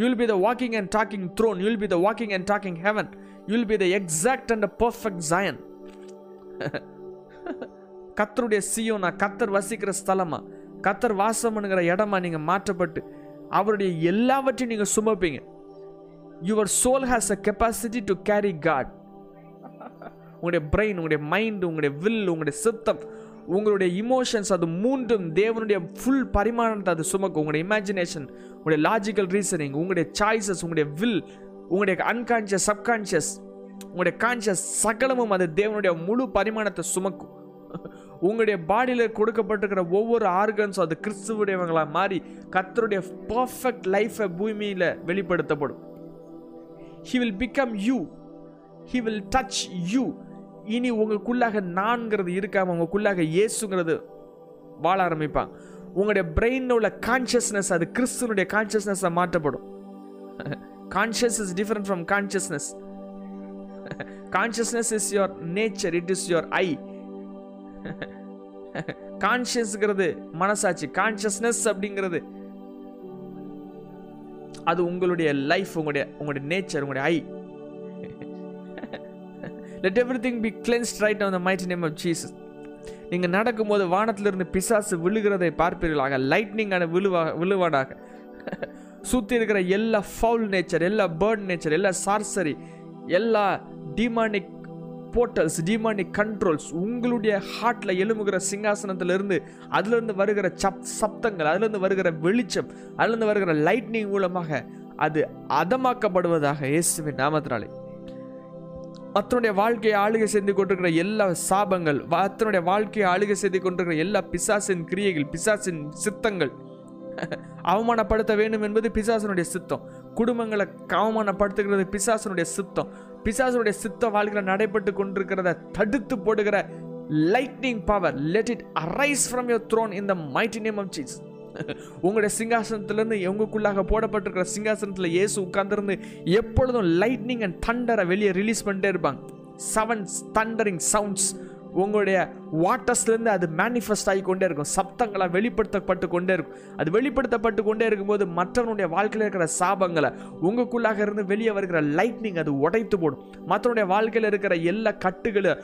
You'll be the walking and talking throne you'll be the walking and talking heaven you'll be the exact and perfect Zion கத்தருடைய சியோனா கத்தர் வசிக்கிற ஸ்தலமா? கத்தர் வாசம்னுங்கிற இடமா நீங்கள் மாற்றப்பட்டு அவருடைய எல்லாவற்றையும் நீங்கள் சுமப்பீங்க. Your soul has a capacity to carry God உங்களுடைய பிரெயின் உங்களுடைய மைண்டு உங்களுடைய வில் உங்களுடைய சித்தம் உங்களுடைய இமோஷன்ஸ் அது மூன்றும் தேவனுடைய ஃபுல் பரிமாணத்தை அது சுமக்கும். உங்களுடைய இமேஜினேஷன் உங்களுடைய லாஜிக்கல் ரீசனிங் உங்களுடைய சாய்ஸஸ் உங்களுடைய வில் உங்களுடைய அன்கான்ஷியஸ் சப்கான்ஷியஸ் உங்களுடைய கான்ஷியஸ் சகலமும் அது தேவனுடைய முழு பரிமாணத்தை சுமக்கும். உங்களுடைய பாடியில் கொடுக்கப்பட்டிருக்கிற ஒவ்வொரு ஆர்கன்ஸும் அது கிறிஸ்துவுடையவங்களாக மாறி கத்தருடைய பர்ஃபெக்ட் லைஃப்பை பூமியில் வெளிப்படுத்தப்படும். He will become you he will touch you இனி உங்களுக்குள்ளாக நான்கிறது இருக்காம உங்களுக்குள்ளாக இயேசுங்கிறது வாழ ஆரம்பிப்பாங்க உங்களுடைய பிரெயினில் உள்ள கான்ஷியஸ்னஸ் அது கிறிஸ்துனுடைய கான்ஷியஸ்னஸை மாற்றப்படும். Conscious is different from consciousness consciousness is your nature it is your I கான்ஷியஸ்ங்கிறது மனசாட்சி. கான்ஷியஸ்னஸ் அப்படிங்கிறது அது உங்களுடைய லைஃப் உங்களுடைய உங்களுடைய நேச்சர் உங்களுடைய I let everything be cleansed right on the mighty name of Jesus நீங்கள் நடக்கும்போது வானத்திலிருந்து பிசாசு விழுகிறதை பார்ப்பீர்களாக. லைட்னிங்கான விழுவா விழுவாடாக சுற்றி இருக்கிற எல்லா ஃபவுல் நேச்சர் எல்லா பேர்ட் நேச்சர் எல்லா சார்சரி எல்லா டிமானிக் போர்ட்டல்ஸ் டிமானிக் கண்ட்ரோல்ஸ் உங்களுடைய ஹார்ட்டில் எழுமுகிற சிங்காசனத்திலிருந்து அதுலேருந்து வருகிற சப் சப்தங்கள் அதுலேருந்து வருகிற வெளிச்சம் அதுலேருந்து வருகிற லைட்னிங் மூலமாக அது அதமாக்கப்படுவதாக இயேசுவின் நாமத்தினாலே. மற்றனுடைய வாழ்க்கையை ஆளுகை செய்து கொண்டிருக்கிற எல்லா சாபங்கள் மற்றனுடைய வாழ்க்கையை ஆளுகை செய்து கொண்டிருக்கிற எல்லா பிசாசின் கிரியைகள் பிசாசின் சித்தங்கள் அவமானப்படுத்த வேண்டும் என்பது பிசாசனுடைய சித்தம். குடும்பங்களை அவமானப்படுத்துகிறது பிசாசனுடைய சித்தம். பிசாசனுடைய சித்த வாழ்க்கையில் நடைபெற்று கொண்டிருக்கிறத தடுத்து போடுகிற lightning power let it arise from your throne in the mighty name of Jesus உங்களுடைய சிங்காசனத்திலேருந்து உங்களுக்குள்ளாக போடப்பட்டிருக்கிற சிங்காசனத்தில் இயேசு உட்கார்ந்துருந்து எப்பொழுதும் லைட்னிங் அண்ட் தண்டரை வெளியே ரிலீஸ் பண்ணிட்டே இருப்பாங்க. செவன் தண்டரிங் சவுண்ட்ஸ் உங்களுடைய வாட்டர்ஸ்லேருந்து அது மேனிஃபெஸ்ட் ஆகி கொண்டே இருக்கும். சப்தங்களாக வெளிப்படுத்தப்பட்டு கொண்டே இருக்கும். அது வெளிப்படுத்தப்பட்டு கொண்டே இருக்கும்போது மற்றவனுடைய வாழ்க்கையில் இருக்கிற சாபங்களை உங்களுக்குள்ளாக இருந்து வெளியே வருகிற லைட்னிங் அது உடைத்து போடும். மற்றவனுடைய வாழ்க்கையில் இருக்கிற எல்லா கட்டுகளை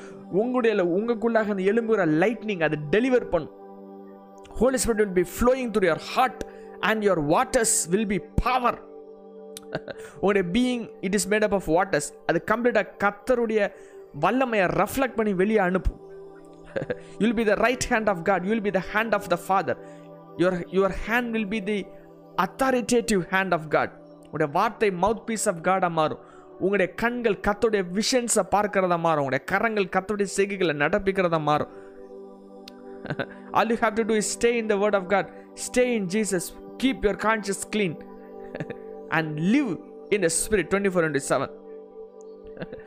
உங்களுடைய உங்களுக்குள்ளாக இருந்து எழும்புகிற லைட்னிங் அது டெலிவர் பண்ணும். Holy Spirit will be flowing through your heart and your waters will be power உங்களுடைய being it is made up of waters அது கம்ப்ளீட்டாக கத்தருடைய வல்லமையை ரெஃப்ளெக்ட் பண்ணி வெளியே அனுப்பும். You'll be the right hand of God you'll be the hand of the father your your hand will be the authoritative hand of God உங்களுடைய வார்த்தை மவுத் பீஸ் ஆஃப் காடாக மாறும். உங்களுடைய கண்கள் கத்தோடைய விஷன்ஸை பார்க்கிறதா மாறும். உங்களுடைய கரங்கள் கத்துடைய செய்கைகளை நடப்பிக்கிறதா மாறும். All you have to do is stay in the Word of God, stay in Jesus, keep your conscience clean, and live in the Spirit 24 into 7.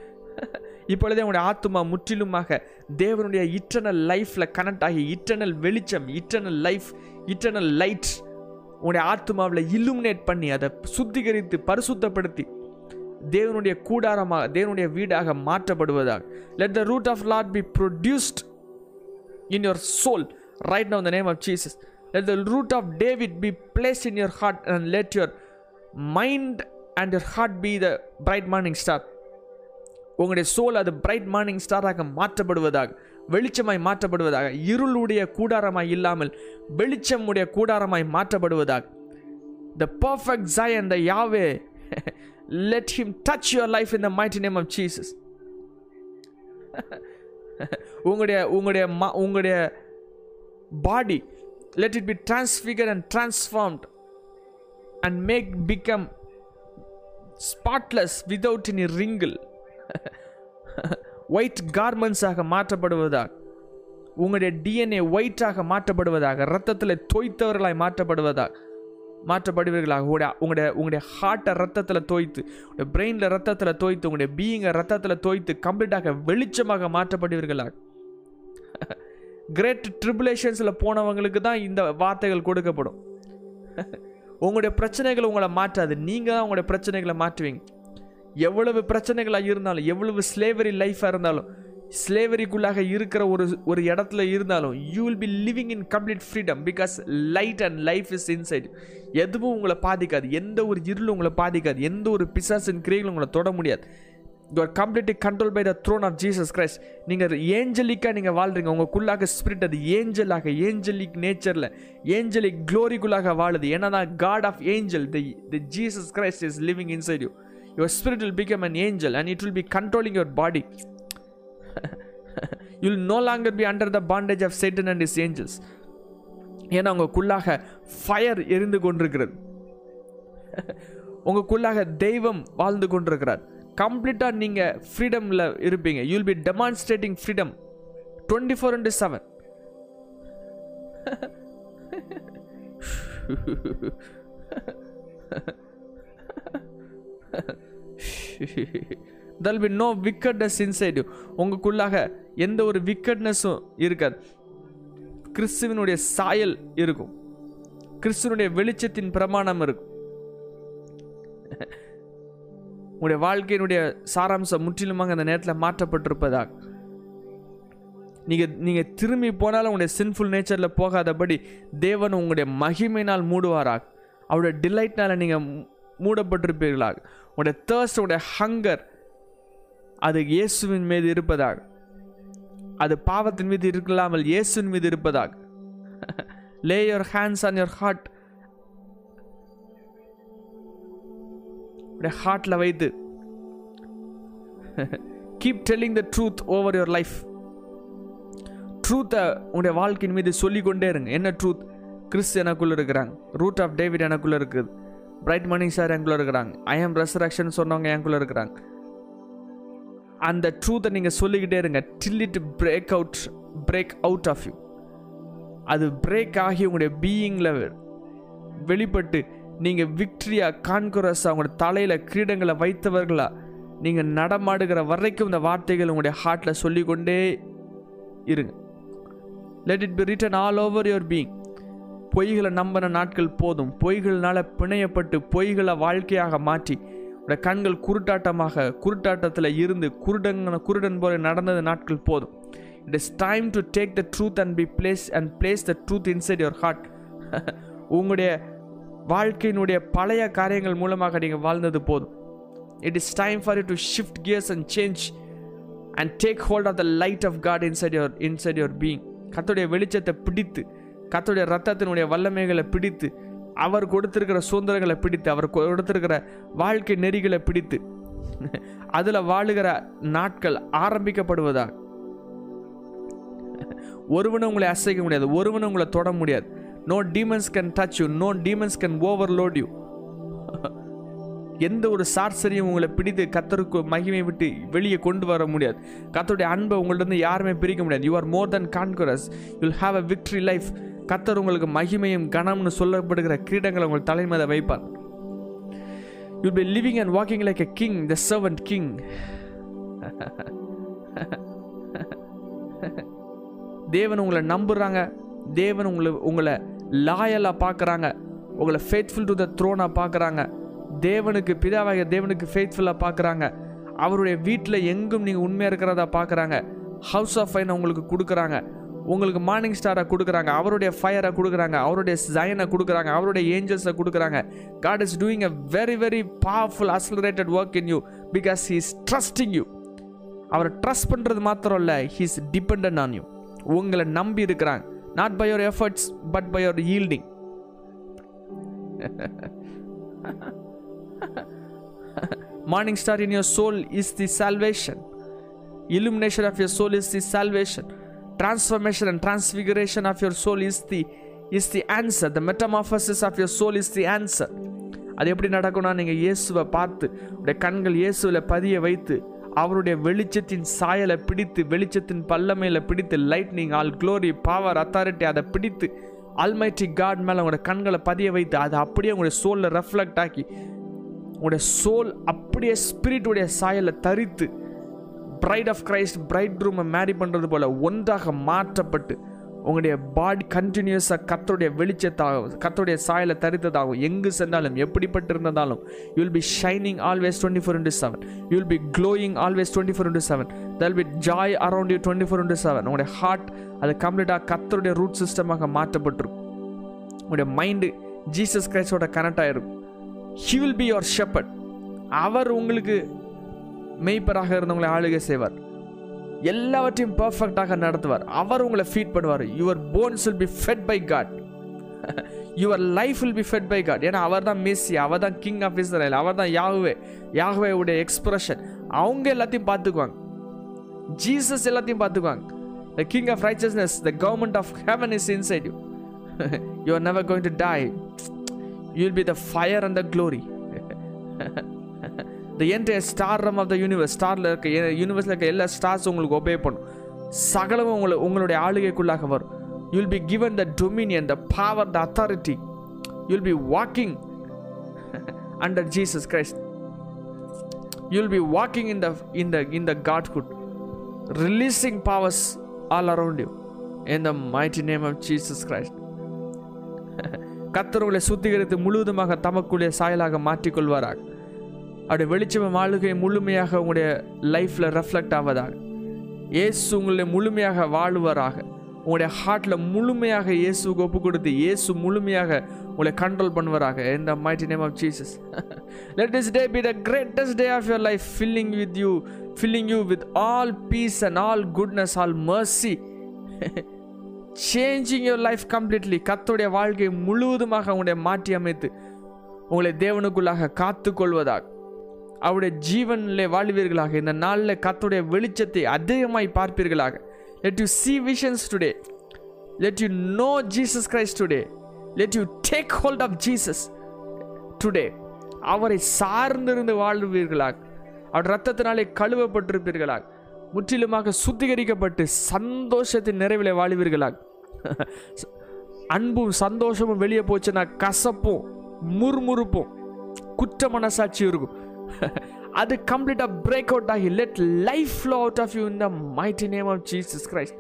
இப்பொழுதே உங்களுடைய ஆத்மா முற்றிலுமாக தேவனுடைய இட்டர்னல் லைஃப்பில் கனெக்ட் ஆகி இட்டர்னல் வெளிச்சம் இட்டர்னல் லைஃப் இட்டர்னல் லைட் உங்களுடைய ஆத்மாவில் இல்லுமினேட் பண்ணி அதை சுத்திகரித்து பரிசுத்தப்படுத்தி தேவனுடைய கூடாரமாக தேவனுடைய வீடாக மாற்றப்படுவதாக let the root of Lord be produced in your soul right now in the name of Jesus. Let the root of David be placed in your heart and let your mind and your heart be the bright morning star. உங்களுடைய சோல் அது பிரைட் மார்னிங் ஸ்டாராக மாற்றப்படுவதாக வெளிச்சமாய் மாற்றப்படுவதாக இருளுடைய கூடாரமாய் இல்லாமல் வெளிச்சம் உடைய கூடாரமாய் மாற்றப்படுவதாக the perfect and the Yahweh let him touch your life in the mighty name of Jesus உங்களுடைய உங்களுடைய மா உங்களுடைய body let it be transfigure and transformed and make become spotless without any wrinkle white கார்மெண்ட்ஸாக மாற்றப்படுவதாக உங்களுடைய டிஎன்ஏ ஒயிட்டாக மாற்றப்படுவதாக ரத்தத்தில் தோய்த்தவர்களாய் மாற்றப்படுவதாக மாற்றப்படுவீர்களாக. உங்களுடைய உங்களுடைய உங்களுடைய ஹார்ட்டை ரத்தத்தில் தோய்த்து உங்களுடைய பிரெயினில் ரத்தத்தில் தோய்த்து உங்களுடைய பீயிங்கை ரத்தத்தில் தோய்த்து கம்ப்ளீட்டாக வெளிச்சமாக மாற்றப்படுவீர்களாக. கிரேட் ட்ரிபுலேஷன்ஸில் போனவங்களுக்கு தான் இந்த வார்த்தைகள் கொடுக்கப்படும். உங்களுடைய பிரச்சனைகள் உங்களை மாற்றாது. நீங்கள் தான் உங்களுடைய பிரச்சனைகளை மாற்றுவீங்க. எவ்வளவு பிரச்சனைகளாக இருந்தாலும் எவ்வளவு ஸ்லேவரி லைஃபாக இருந்தாலும் ஸ்லேவரிக்குள்ளாக இருக்கிற ஒரு ஒரு இடத்துல இருந்தாலும் you will be living in complete freedom because light and life is inside எதுவும் உங்களை பாதிக்காது. எந்த ஒரு இருளும் உங்களை பாதிக்காது. எந்த ஒரு பிசாசின் கிரியைகளும் உங்களை தொட முடியாது. You are completely control by the throne of Jesus Christ நீங்கள் ஏஞ்சலிக்காக நீங்கள் வாழ்றீங்க. உங்களுக்குள்ளாக ஸ்பிரிட் அது ஏஞ்சலாக ஏஞ்சலிக் நேச்சரில் ஏஞ்சலிக் க்ளோரிக்குள்ளாக வாழுது. ஏன்னா தான் God of angel the the Jesus Christ is living inside you your spirit will become an angel and it will be controlling your body you'll no longer be under the bondage of Satan and is angels ஏன்னா உங்களுக்குள்ளாக ஃபயர் எரிந்து கொண்டிருக்கிறது. உங்களுக்குள்ளாக தெய்வம் வாழ்ந்து கொண்டிருக்கிறார். கம்ப்ளீட்டாக நீங்கள் ஃப்ரீடமில் இருப்பீங்க. You'll be demonstrating freedom twenty four into seven there'll be no wickedness inside you உங்களுக்குள்ளாக எந்த ஒரு விக்கட்னஸும் இருக்காது. கிறிஸ்துவனுடைய சாயல் இருக்கும். கிறிஸ்துவனுடைய வெளிச்சத்தின் பிரமாணம் இருக்கும். உங்களுடைய வாழ்க்கையினுடைய சாராம்சம் முற்றிலுமாக அந்த நேரத்தில் மாற்றப்பட்டிருப்பதாக. நீங்கள் நீங்கள் திரும்பி போனாலும் உங்களுடைய சின்ஃபுல் நேச்சரில் போகாதபடி தேவன் உங்களுடைய மகிமையினால் மூடுவாராக. அவருடைய டிலைட்னால் நீங்கள் மூடப்பட்டிருப்பீர்களாக. உங்களுடைய தேர்ஸ்ட் உங்களுடைய ஹங்கர் அது இயேசுவின் மீது இருப்பதாக. அது பாவத்தின் மீது இருக்கலாமல் இயேசுவின் மீது இருப்பதாக. Lay your hands on your heart உடைய ஹார்ட்டில் வைத்து. Keep telling the truth over your life ட்ரூத்தை உங்களுடைய வாழ்க்கையின் மீது சொல்லிக்கொண்டே இருங்க. என்ன ட்ரூத் கிறிஸ் எனக்குள்ளே இருக்கிறாங்க. ரூட் ஆஃப் டேவிட் எனக்குள்ளே இருக்குது. பிரைட் மணி சார் எனக்குள்ளே இருக்கிறாங்க. ஐ ஆம் ரெசரக்ஷன் சொன்னவங்க எனக்குள்ளே இருக்கிறாங்க. அந்த ட்ரூத்தை நீங்கள் சொல்லிக்கிட்டே இருங்க. Till it break out break out of you அது பிரேக் ஆகி உங்களுடைய பீயிங்கில் வெளிப்பட்டு நீங்கள் விக்ட்ரியாக கான்குரஸாக உங்களுடைய தலையில் கிரீடங்களை வைத்தவர்களாக நீங்கள் நடமாடுகிற வரைக்கும் இந்த வார்த்தைகள் உங்களுடைய ஹார்ட்டில் சொல்லிக்கொண்டே இருங்க. Let it be written all over your being பொய்களை நம்பின நாட்கள் போதும். பொய்கள்னால பிணையப்பட்டு பொய்களை வாழ்க்கையாக மாற்றி உடைய கண்கள் குருட்டாட்டமாக குருட்டாட்டத்தில் இருந்து குருடங்க குருடன் போல நடந்தது நாட்கள் போதும். It is time to take the truth and be place and place the truth inside your heart உங்களுடைய வாழ்க்கையினுடைய பழைய காரியங்கள் மூலமாக நீங்கள் வாழ்ந்தது போதும். It is time for you to shift gears and change and take hold of the light of God inside your inside your being கத்துடைய வெளிச்சத்தை பிடித்து கத்துடைய ரத்தத்தினுடைய வல்லமைகளை பிடித்து அவர் கொடுத்துருக்கிற சுதந்திரங்களை பிடித்து அவர் கொடுத்துருக்கிற வாழ்க்கை நெறிகளை பிடித்து அதில் வாழுகிற நாட்கள் ஆரம்பிக்கப்படுவதா ஒருவனும் உங்களை அசைக்க முடியாது ஒருவனும் உங்களை தொட முடியாது. No demons can touch you no demons can overload you எந்த ஒரு சார்சரியும் உங்களை பிடித்து கத்தருக்கு மகிமை விட்டு வெளியே கொண்டு வர முடியாது. கத்தருடைய அன்பை உங்கள்ட்ட யாருமே பிரிக்க முடியாது. You are more than conquerors you'll have a victory life கத்தர் உங்களுக்கு மகிமையும் கனம்னு சொல்லப்படுகிற கிரீடங்களை உங்கள் தலைமையை வைப்பார். You be living and walking like a king the servant king தேவன் உங்களை நம்புறாங்க. தேவன் உங்களை உங்களை லாயலாக பார்க்குறாங்க. உங்களை ஃபேத்ஃபுல் டு த த்ரோனாக பார்க்குறாங்க. தேவனுக்கு பிதாவாக தேவனுக்கு ஃபேத்ஃபுல்லாக பார்க்குறாங்க. அவருடைய வீட்டில் எங்கும் நீங்கள் உண்மையாக இருக்கிறதா பார்க்குறாங்க. ஹவுஸ் ஆஃப் ஃபைனை உங்களுக்கு கொடுக்குறாங்க. உங்களுக்கு மார்னிங் ஸ்டாரை கொடுக்குறாங்க அவருடைய ஃபயரை கொடுக்குறாங்க அவருடைய ஜயனை கொடுக்குறாங்க அவருடைய ஏஞ்சல்ஸை கொடுக்குறாங்க. God is doing a very very powerful accelerated work in you because he is trusting you அவரை ட்ரஸ்ட் பண்ணுறது மாத்திரம் இல்லை he is depend on you உங்களை நம்பி இருக்கிறாங்க. Not by your efforts but by your yielding morning star in your soul is the salvation Illumination of your soul is the salvation. Transformation and transfiguration of your soul is the is the answer the metamorphosis of your soul is the answer அது எப்படி நடக்கும்னா நீங்கள் இயேசுவை பார்த்து உடைய கண்கள் இயேசுவில் பதிய வைத்து அவருடைய வெளிச்சத்தின் சாயலை பிடித்து வெளிச்சத்தின் பல்லமையில் பிடித்து lightning all glory power authority அதை பிடித்து அல்மைட்டி காட் மேலே உங்களோட கண்களை பதிய வைத்து அதை அப்படியே உங்களுடைய சோலில் ரெஃப்ளெக்ட் ஆக்கி உங்களுடைய சோல் அப்படியே ஸ்பிரிட்டுடைய சாயலை தரித்து பிரைட் ஆஃப் கிரைஸ்ட் பிரைட் ரூமை மேரி பண்ணுறது போல் ஒன்றாக மாற்றப்பட்டு உங்களுடைய பாடி கண்டினியூஸாக கத்தருடைய வெளிச்சத்தாகும் கத்தருடைய சாயலை தரித்ததாகும் எங்கு சென்றாலும் எப்படிப்பட்டு இருந்ததாலும் you'll be shining always twenty four into seven you'll be glowing always twenty four into seven there'll be joy around you twenty four into seven உங்களுடைய ஹார்ட் அது கம்ப்ளீட்டாக கத்தருடைய ரூட் சிஸ்டமாக மாற்றப்பட்டிருக்கும். உங்களுடைய மைண்டு ஜீசஸ் கிரைஸ்டோட கனெக்ட் ஆகிருக்கும் he will be your shepherd அவர் உங்களுக்கு மெய்ப்பராக இருந்தவங்களை ஆளுகை செய்வார். எல்லாவற்றையும் பர்ஃபெக்டாக நடத்துவார். அவர் உங்களை ஃபீட் பண்ணுவார். Your bones will be fed by God your life will be fed by God ஏன்னா அவர் தான் மெஸ்ஸி அவர் தான் கிங் ஆஃப் இஸ்ரேல் அவர் தான் யாகுவே யாகுவே உடைய எக்ஸ்பிரஷன் அவங்க எல்லாத்தையும் பார்த்துக்குவாங்க. ஜீசஸ் எல்லாத்தையும் பார்த்துக்குவாங்க. The king of righteousness the government of heaven is inside you you are never going to die you will be the fire and the glory the entire star realm of the universe ஸ்டாரில் இருக்க யூனிவர்ஸில் இருக்க எல்லா ஸ்டார்ஸ் உங்களுக்கு ஒபே பண்ணும். சகலமும் உங்களை உங்களுடைய ஆளுகைக்குள்ளாக வரும். You'll be given the dominion the power the authority you'll be walking under Jesus Christ you'll be walking in the in the in the godhood releasing powers all around you in the mighty name of Jesus Christ கத்தர் உங்களை சுத்திகரித்து முழுவதுமாக தமக்குள்ளே சாயலாக மாற்றிக்கொள்வாராக. அவருடைய வெளிச்சம் வாழ்கை முழுமையாக உங்களுடைய லைஃப்பில் ரெஃப்ளெக்ட் ஆவதாக. இயேசு உங்களை முழுமையாக வாழ்வராக. உங்களுடைய ஹார்ட்டில் முழுமையாக இயேசுக்கு ஒப்பு கொடுத்து இயேசு முழுமையாக உங்களை கண்ட்ரோல் பண்ணுவராக. இந்த the name of of let this day be the the day of of life filling with you filling you with all peace and all goodness all mercy changing your life completely கத்துடைய வாழ்க்கையை முழுவதுமாக உங்களுடைய மாற்றி அமைத்து உங்களை தேவனுக்குள்ளாக காத்து கொள்வதாக அவருடைய ஜீவனிலே வாழ்வீர்களாக. இந்த நாளில் கத்துடைய வெளிச்சத்தை அதிகமாய் பார்ப்பீர்களாக. Let you see visions today let you know Jesus Christ today let you take hold of Jesus today அவரை சார்ந்திருந்து வாழ்வீர்களாக. அவர் ரத்தத்தினாலே கழுவப்பட்டிருப்பீர்களாக. முற்றிலுமாக சுத்திகரிக்கப்பட்டு சந்தோஷத்தின் நிறைவிலே வாழ்வீர்களாக. அன்பும் சந்தோஷமும் வெளியே போச்சுன்னா கசப்பும் முறுமுறுப்பும் குற்ற மனசாட்சி இருக்கும். அது கம்ப்ளீட்டாக பிரேக் அவுட் ஆகி let life flow out of you in the mighty name of Jesus Christ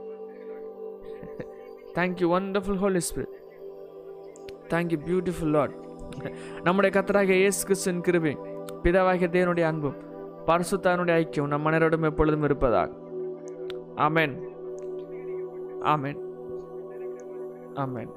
thank you wonderful holy spirit thank you beautiful Lord நம்முடைய கத்தராக இயேசு கிறிஸ்துவின் கிருபி பிதாவாகிய தேவனுடைய அன்பும் பரசுத்தானுடைய ஐக்கியம் நம் மனரோடும் எப்பொழுதும் இருப்பதாக. ஆமேன் ஆமென் ஆமேன்